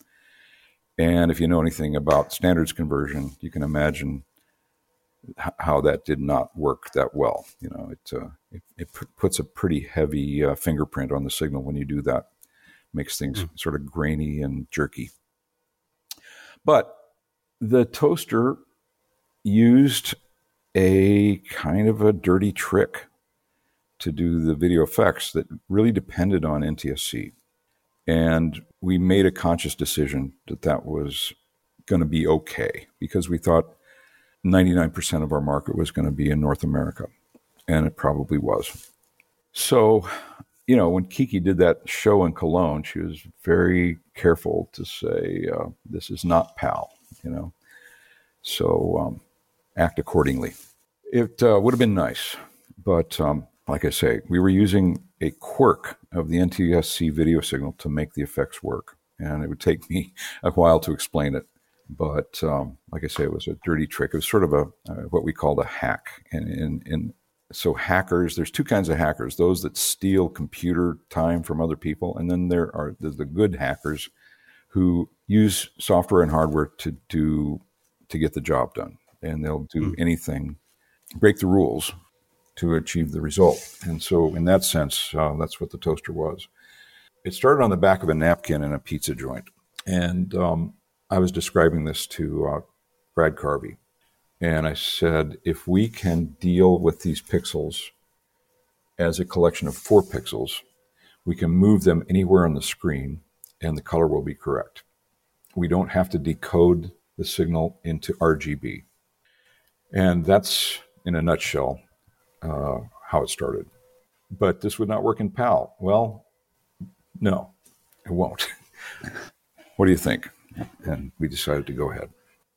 And if you know anything about standards conversion, you can imagine how that did not work that well. You know, it uh, it, it, puts a pretty heavy uh, fingerprint on the signal when you do that. Makes things mm. sort of grainy and jerky. But the toaster used a kind of a dirty trick to do the video effects that really depended on NTSC. And we made a conscious decision that that was going to be okay because we thought 99% of our market was going to be in North America. And it probably was. So, you know, when Kiki did that show in Cologne, she was very careful to say, uh, this is not PAL, you know. So um, act accordingly. It uh, would have been nice, but um, like I say, we were using a quirk of the NTSC video signal to make the effects work. And it would take me a while to explain it. But um, like I say, it was a dirty trick. It was sort of a uh, what we called a hack. And in, in so hackers, there's two kinds of hackers: those that steal computer time from other people, and then there are the, the good hackers who use software and hardware to do to get the job done. And they'll do mm. anything, break the rules to achieve the result. And so, in that sense, uh, that's what the toaster was. It started on the back of a napkin in a pizza joint. And um, I was describing this to uh, Brad Carvey. And I said, if we can deal with these pixels as a collection of four pixels, we can move them anywhere on the screen and the color will be correct. We don't have to decode the signal into RGB. And that's, in a nutshell, uh, how it started. But this would not work in PAL. Well, no, it won't. what do you think? And we decided to go ahead.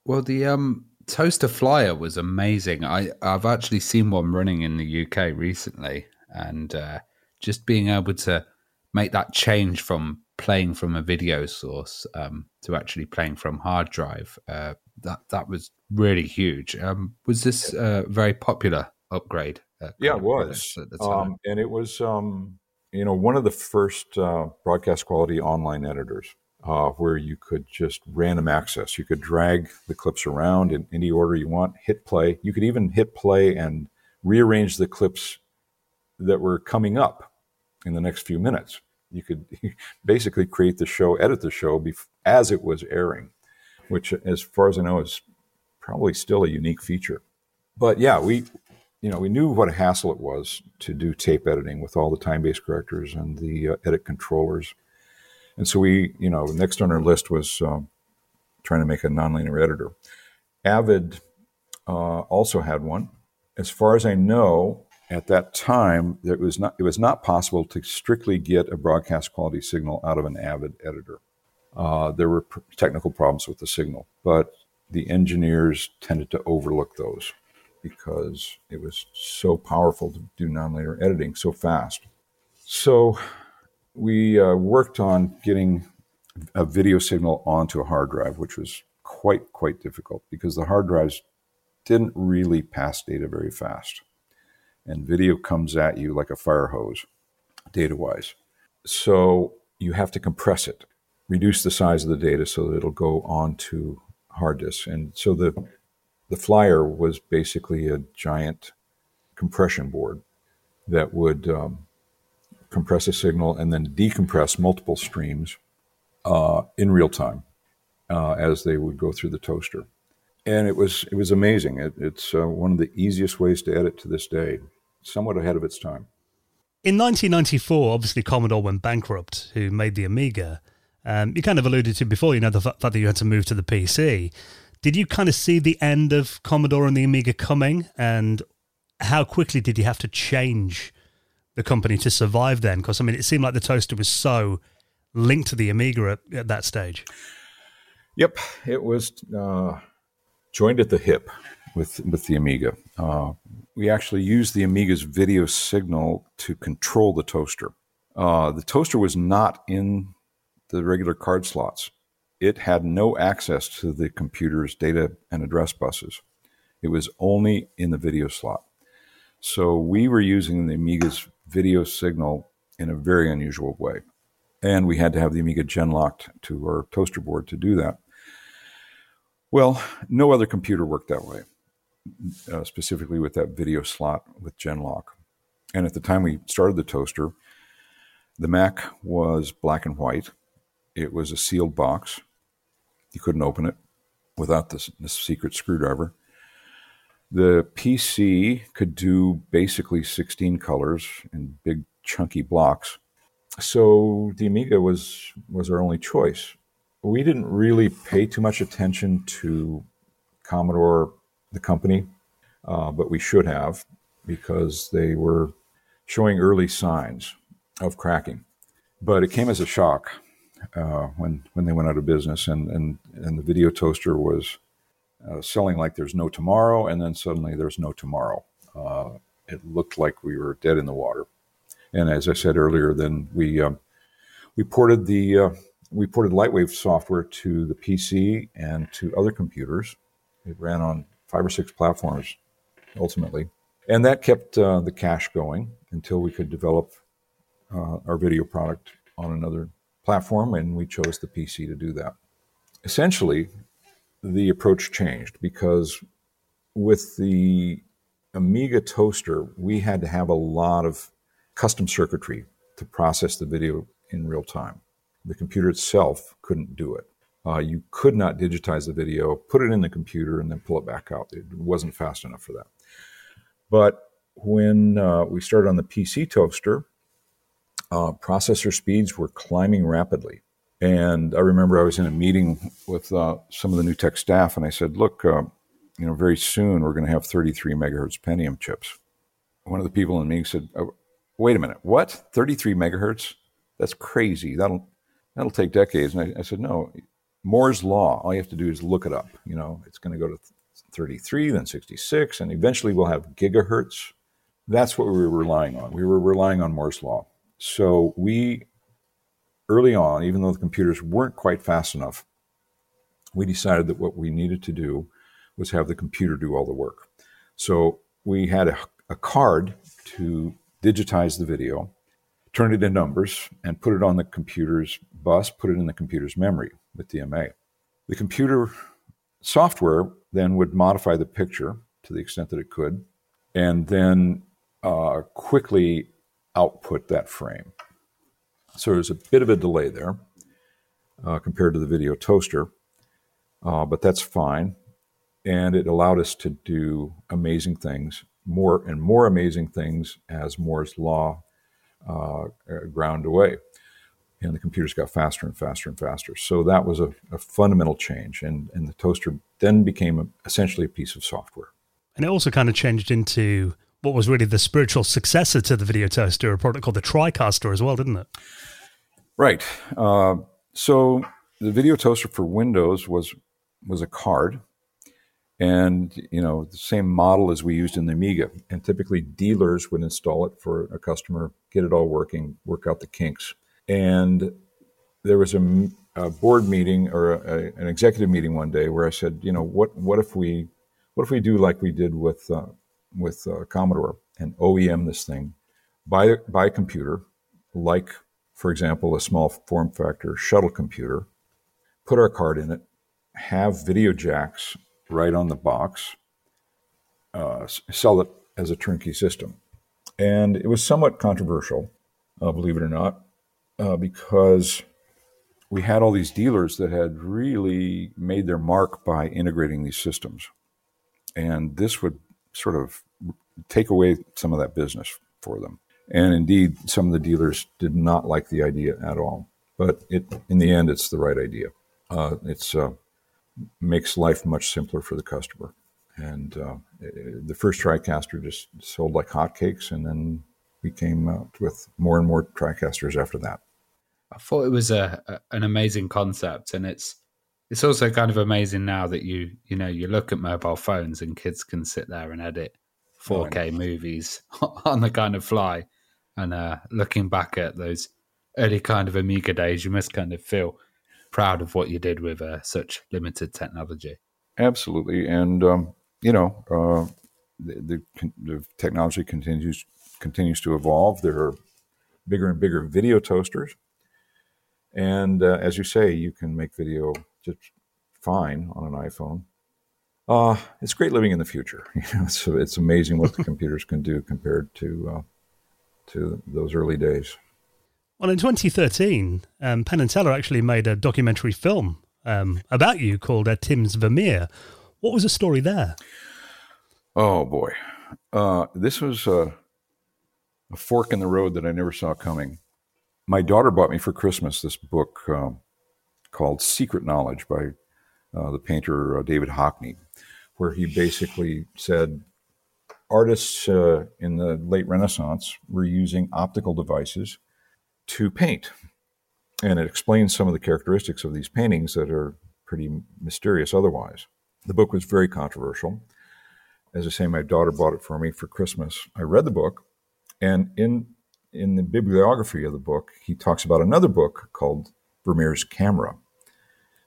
Well, the um, toaster flyer was amazing. I I've actually seen one running in the UK recently, and uh, just being able to make that change from playing from a video source um, to actually playing from hard drive uh, that that was really huge. Um, was this a very popular upgrade? uh, Yeah, it was. products at the time. Um, and it was, um, you know, one of the first uh, broadcast quality online editors uh, where you could just random access. You could drag the clips around in any order you want, hit play. You could even hit play and rearrange the clips that were coming up in the next few minutes. You could basically create the show, edit the show bef- as it was airing, which, as far as I know, is probably still a unique feature. But yeah, we, you know, we knew what a hassle it was to do tape editing with all the time-based correctors and the uh, edit controllers. And so we, you know, next on our list was um, trying to make a nonlinear editor. Avid uh, also had one. As far as I know, at that time, it was not it was not possible to strictly get a broadcast quality signal out of an Avid editor. Uh, there were pr- technical problems with the signal, but the engineers tended to overlook those because it was so powerful to do nonlinear editing so fast. So we uh, worked on getting a video signal onto a hard drive, which was quite quite difficult because the hard drives didn't really pass data very fast, and video comes at you like a fire hose, data wise. So you have to compress it, reduce the size of the data so that it'll go onto hard disks, and so the the flyer was basically a giant compression board that would um, compress a signal and then decompress multiple streams uh, in real time uh, as they would go through the toaster. And it was it was amazing. It, it's uh, one of the easiest ways to edit to this day. Somewhat ahead of its time. In 1994, obviously Commodore went bankrupt, who made the Amiga. Um, you kind of alluded to before, you know, the fact that you had to move to the PC. Did you kind of see the end of Commodore and the Amiga coming? And how quickly did you have to change the company to survive then? Because, I mean, it seemed like the toaster was so linked to the Amiga at, at that stage. Yep, it was uh, joined at the hip with with the Amiga. Uh, we actually used the Amiga's video signal to control the toaster. Uh, the toaster was not in the regular card slots. It had no access to the computer's data and address buses. It was only in the video slot. So we were using the Amiga's video signal in a very unusual way. And we had to have the Amiga gen locked to our toaster board to do that. Well, no other computer worked that way, uh, specifically with that video slot with Genlock. And at the time we started the toaster, the Mac was black and white. It was a sealed box. You couldn't open it without this, this secret screwdriver. The PC could do basically 16 colors in big chunky blocks. So the Amiga was was our only choice we didn't really pay too much attention to Commodore, the company, uh, but we should have because they were showing early signs of cracking. But it came as a shock uh, when when they went out of business, and and and the video toaster was uh, selling like there's no tomorrow, and then suddenly there's no tomorrow. Uh, it looked like we were dead in the water. And as I said earlier, then we um, we ported the uh, we ported Lightwave software to the PC and to other computers. It ran on five or six platforms ultimately. And that kept uh, the cash going until we could develop uh, our video product on another platform, and we chose the PC to do that. Essentially, the approach changed because with the Amiga toaster, we had to have a lot of custom circuitry to process the video in real time the computer itself couldn't do it. Uh, you could not digitize the video, put it in the computer, and then pull it back out. It wasn't fast enough for that. But when uh, we started on the PC toaster, uh, processor speeds were climbing rapidly. And I remember I was in a meeting with uh, some of the NewTek staff, and I said, "Look, uh, you know, very soon we're going to have 33 megahertz Pentium chips." One of the people in the meeting said, oh, "Wait a minute, what? 33 megahertz? That's crazy. That'll that'll take decades. And I, I, said, no, Moore's law. All you have to do is look it up. You know, it's going to go to 33, then 66, and eventually we'll have gigahertz. That's what we were relying on. We were relying on Moore's law. So we, early on, even though the computers weren't quite fast enough, we decided that what we needed to do was have the computer do all the work. So we had a, a card to digitize the video, turn it into numbers, and put it on the computer's bus, put it in the computer's memory with DMA. The computer software then would modify the picture to the extent that it could, and then uh, quickly output that frame. So there's a bit of a delay there uh, compared to the video toaster, uh, but that's fine. And it allowed us to do amazing things, more and more amazing things as Moore's law uh, ground away. And the computers got faster and faster and faster. So that was a, a fundamental change. And, and the toaster then became a, essentially a piece of software. And it also kind of changed into what was really the spiritual successor to the video toaster, a product called the TriCaster as well, didn't it? Right. Uh, so the video toaster for Windows was was a card, and you know the same model as we used in the Amiga. And typically, dealers would install it for a customer, get it all working, work out the kinks. And there was a, a board meeting or a, an executive meeting one day where I said, you know, what what if we what if we do like we did with uh, with uh, Commodore and OEM this thing, buy a computer like for example, a small form factor shuttle computer, put our card in it, have video jacks right on the box, uh, sell it as a turnkey system. And it was somewhat controversial, uh, believe it or not, uh, because we had all these dealers that had really made their mark by integrating these systems. And this would sort of take away some of that business for them. And indeed, some of the dealers did not like the idea at all. But it, in the end, it's the right idea. Uh, it's uh, makes life much simpler for the customer. And uh, the first TriCaster just sold like hotcakes, and then we came out with more and more TriCasters after that. I thought it was a, a, an amazing concept, and it's it's also kind of amazing now that you you know you look at mobile phones and kids can sit there and edit 4K movies on the kind of fly. And uh, looking back at those early kind of Amiga days, you must kind of feel proud of what you did with uh, such limited technology. Absolutely, and um, you know, uh, the, the, the, technology continues continues to evolve. There are bigger and bigger video toasters, and uh, as you say, you can make video just fine on an iPhone. Uh, it's great living in the future. You know, it's, it's amazing what the computers can do compared to uh, to those early days. Well, in 2013, um, Penn and Teller actually made a documentary film um, about you called uh, Tim's Vermeer. What was the story there? Oh boy, uh, this was a, a, fork in the road that I never saw coming. My daughter bought me for Christmas this book um, called Secret Knowledge by uh, the painter uh, David Hockney, where he basically said artists uh, in the late Renaissance were using optical devices to paint. And it explains some of the characteristics of these paintings that are pretty mysterious otherwise. The book was very controversial. As I say, my daughter bought it for me for Christmas. I read the book, and in in the bibliography of the book, he talks about another book called Vermeer's Camera.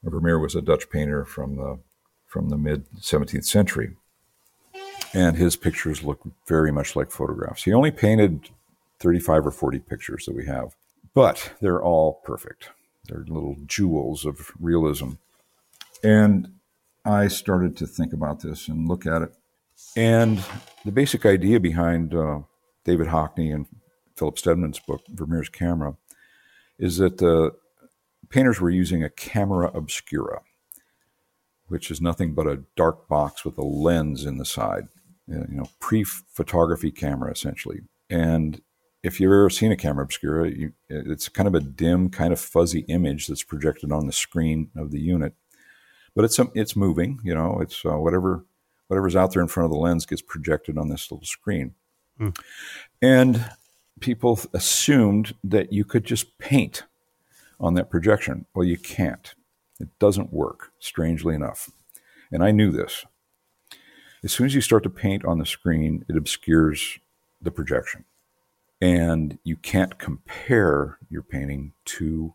Vermeer was a Dutch painter from the from the mid 17th century, and his pictures look very much like photographs. He only painted 35 or 40 pictures that we have, but they're all perfect. They're little jewels of realism. And I started to think about this and look at it. And the basic idea behind uh, David Hockney and Philip Steadman's book, Vermeer's Camera, is that the painters were using a camera obscura, which is nothing but a dark box with a lens in the side you know, pre-photography camera essentially. And if you've ever seen a camera obscura, you, it's kind of a dim, kind of fuzzy image that's projected on the screen of the unit. But it's it's moving. You know, it's uh, whatever whatever's out there in front of the lens gets projected on this little screen. Mm. And people assumed that you could just paint on that projection. Well, you can't. It doesn't work, strangely enough. And I knew this as soon as you start to paint on the screen, it obscures the projection. And you can't compare your painting to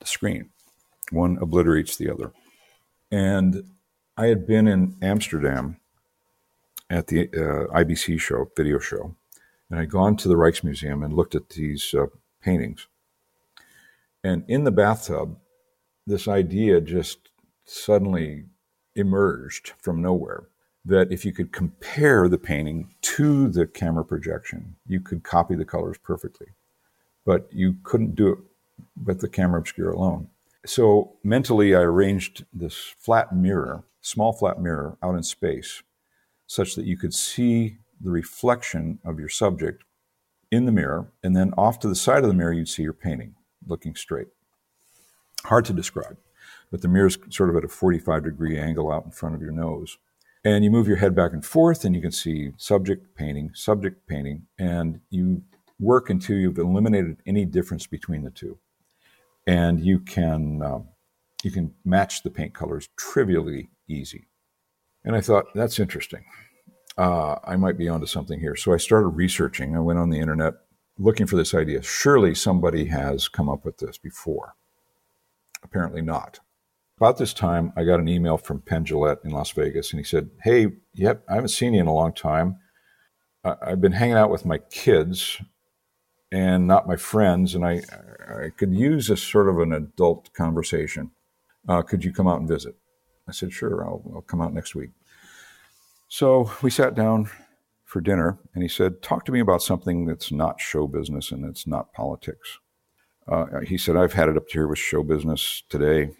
the screen. One obliterates the other. And I had been in Amsterdam at the uh, IBC show, video show, and I'd gone to the Rijksmuseum and looked at these uh, paintings. And in the bathtub, this idea just suddenly emerged from nowhere that if you could compare the painting to the camera projection, you could copy the colors perfectly. But you couldn't do it with the camera obscura alone. So mentally, I arranged this flat mirror, small flat mirror out in space, such that you could see the reflection of your subject in the mirror, and then off to the side of the mirror, you'd see your painting looking straight. Hard to describe, but the mirror is sort of at a 45 degree angle out in front of your nose. And you move your head back and forth, and you can see subject painting, subject painting, and you work until you've eliminated any difference between the two. And you can um, you can match the paint colors trivially easy. And I thought that's interesting. Uh, I might be onto something here. So I started researching. I went on the internet looking for this idea. Surely somebody has come up with this before. Apparently not. About this time, I got an email from Penn Jillette in Las Vegas, and he said, Hey, yep, I haven't seen you in a long time. I've been hanging out with my kids and not my friends, and I, I could use a sort of an adult conversation. Uh, could you come out and visit? I said, Sure, I'll, I'll come out next week. So we sat down for dinner, and he said, Talk to me about something that's not show business and it's not politics. Uh, he said, I've had it up to here with show business today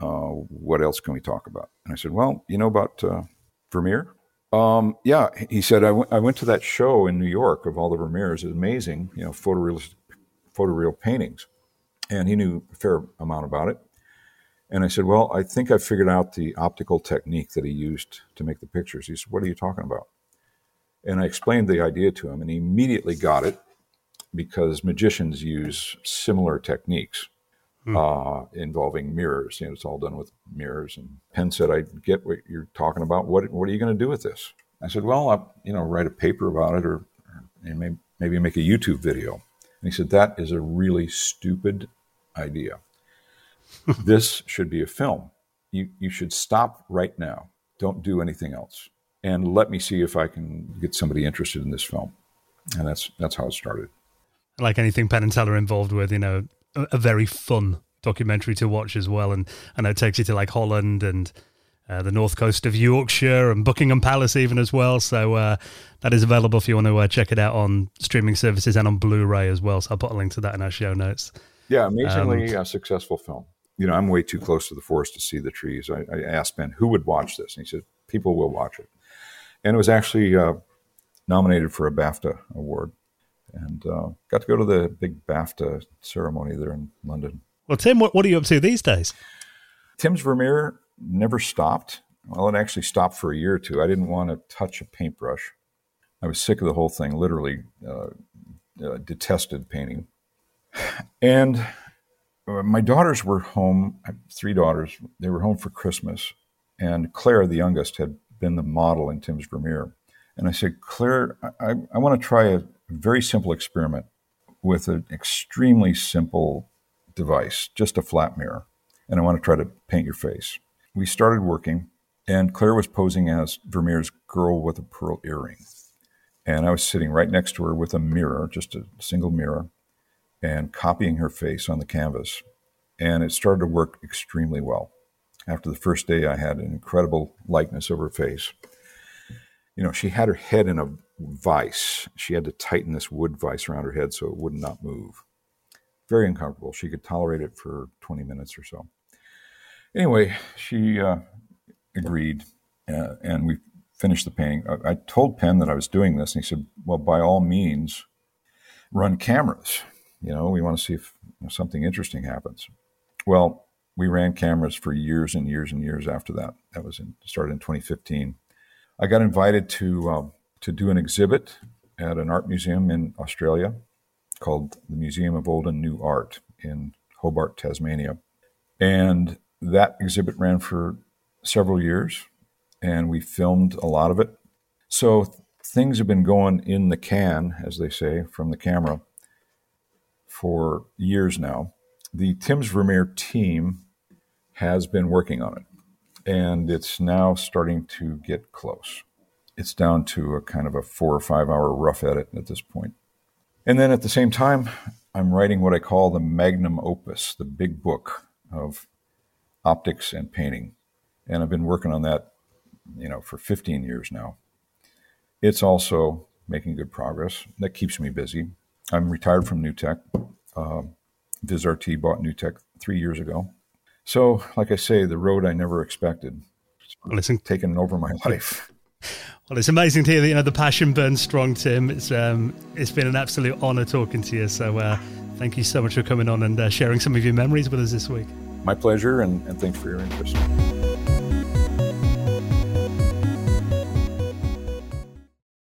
uh, what else can we talk about? And I said, well, you know about uh, Vermeer? Um, yeah, he said, I, w- I went to that show in New York of all the Vermeers. It's amazing, you know, photorealistic, photoreal paintings. And he knew a fair amount about it. And I said, well, I think I figured out the optical technique that he used to make the pictures. He said, what are you talking about? And I explained the idea to him, and he immediately got it because magicians use similar techniques hmm. uh, involving mirrors. You know, it's all done with mirrors. And Penn said, "I get what you're talking about. What what are you going to do with this?" I said, "Well, I'll, you know, write a paper about it, or, or maybe maybe make a YouTube video." And he said, "That is a really stupid idea. this should be a film. You you should stop right now. Don't do anything else." And let me see if I can get somebody interested in this film, and that's that's how it started like anything Penn and Teller involved with, you know, a, a very fun documentary to watch as well. And I know it takes you to like Holland and uh, the north coast of Yorkshire and Buckingham Palace even as well. So uh, that is available if you want to uh, check it out on streaming services and on Blu-ray as well. So I'll put a link to that in our show notes. Yeah, amazingly um, successful film. You know, I'm way too close to the forest to see the trees. I, I, asked Ben who would watch this, and he said people will watch it. And it was actually uh, nominated for a BAFTA award and uh, got to go to the big BAFTA ceremony there in London. Well, Tim, what, what are you up to these days? Tim's Vermeer never stopped. Well, it actually stopped for a year or two. I didn't want to touch a paintbrush. I was sick of the whole thing, literally uh, uh, detested painting. And uh, my daughters were home, three daughters, they were home for Christmas. And Claire, the youngest, had been the model in Tim's Vermeer. And I said, Claire, I, I want to try a, very simple experiment with an extremely simple device, just a flat mirror. And I want to try to paint your face. We started working, and Claire was posing as Vermeer's girl with a pearl earring. And I was sitting right next to her with a mirror, just a single mirror, and copying her face on the canvas. And it started to work extremely well. After the first day, I had an incredible likeness of her face. You know, she had her head in a vice. She had to tighten this wood vice around her head so it would not move. Very uncomfortable. She could tolerate it for 20 minutes or so. Anyway, she uh, agreed, uh, and we finished the painting. I, I told Penn that I was doing this, and he said, "Well, by all means, run cameras. You know, we want to see if something interesting happens." Well, we ran cameras for years and years and years after that. That was in, started in 2015. I got invited to um, to do an exhibit at an art museum in Australia called the Museum of Old and New Art in Hobart, Tasmania. And that exhibit ran for several years, and we filmed a lot of it. So things have been going in the can, as they say, from the camera for years now. The Tim's Vermeer team has been working on it, and it's now starting to get close it's down to a kind of a four or five hour rough edit at this point. And then at the same time, I'm writing what I call the magnum opus, the big book of optics and painting. And I've been working on that, you know, for 15 years now. It's also making good progress. That keeps me busy. I'm retired from NewTek. Uh, VizRT bought NewTek three years ago. So, like I say, the road I never expected. Listen, taken over my life. Well, it's amazing to hear that you know the passion burns strong, Tim. It's um, it's been an absolute honour talking to you. So, uh, thank you so much for coming on and uh, sharing some of your memories with us this week. My pleasure, and, and thanks for your interest.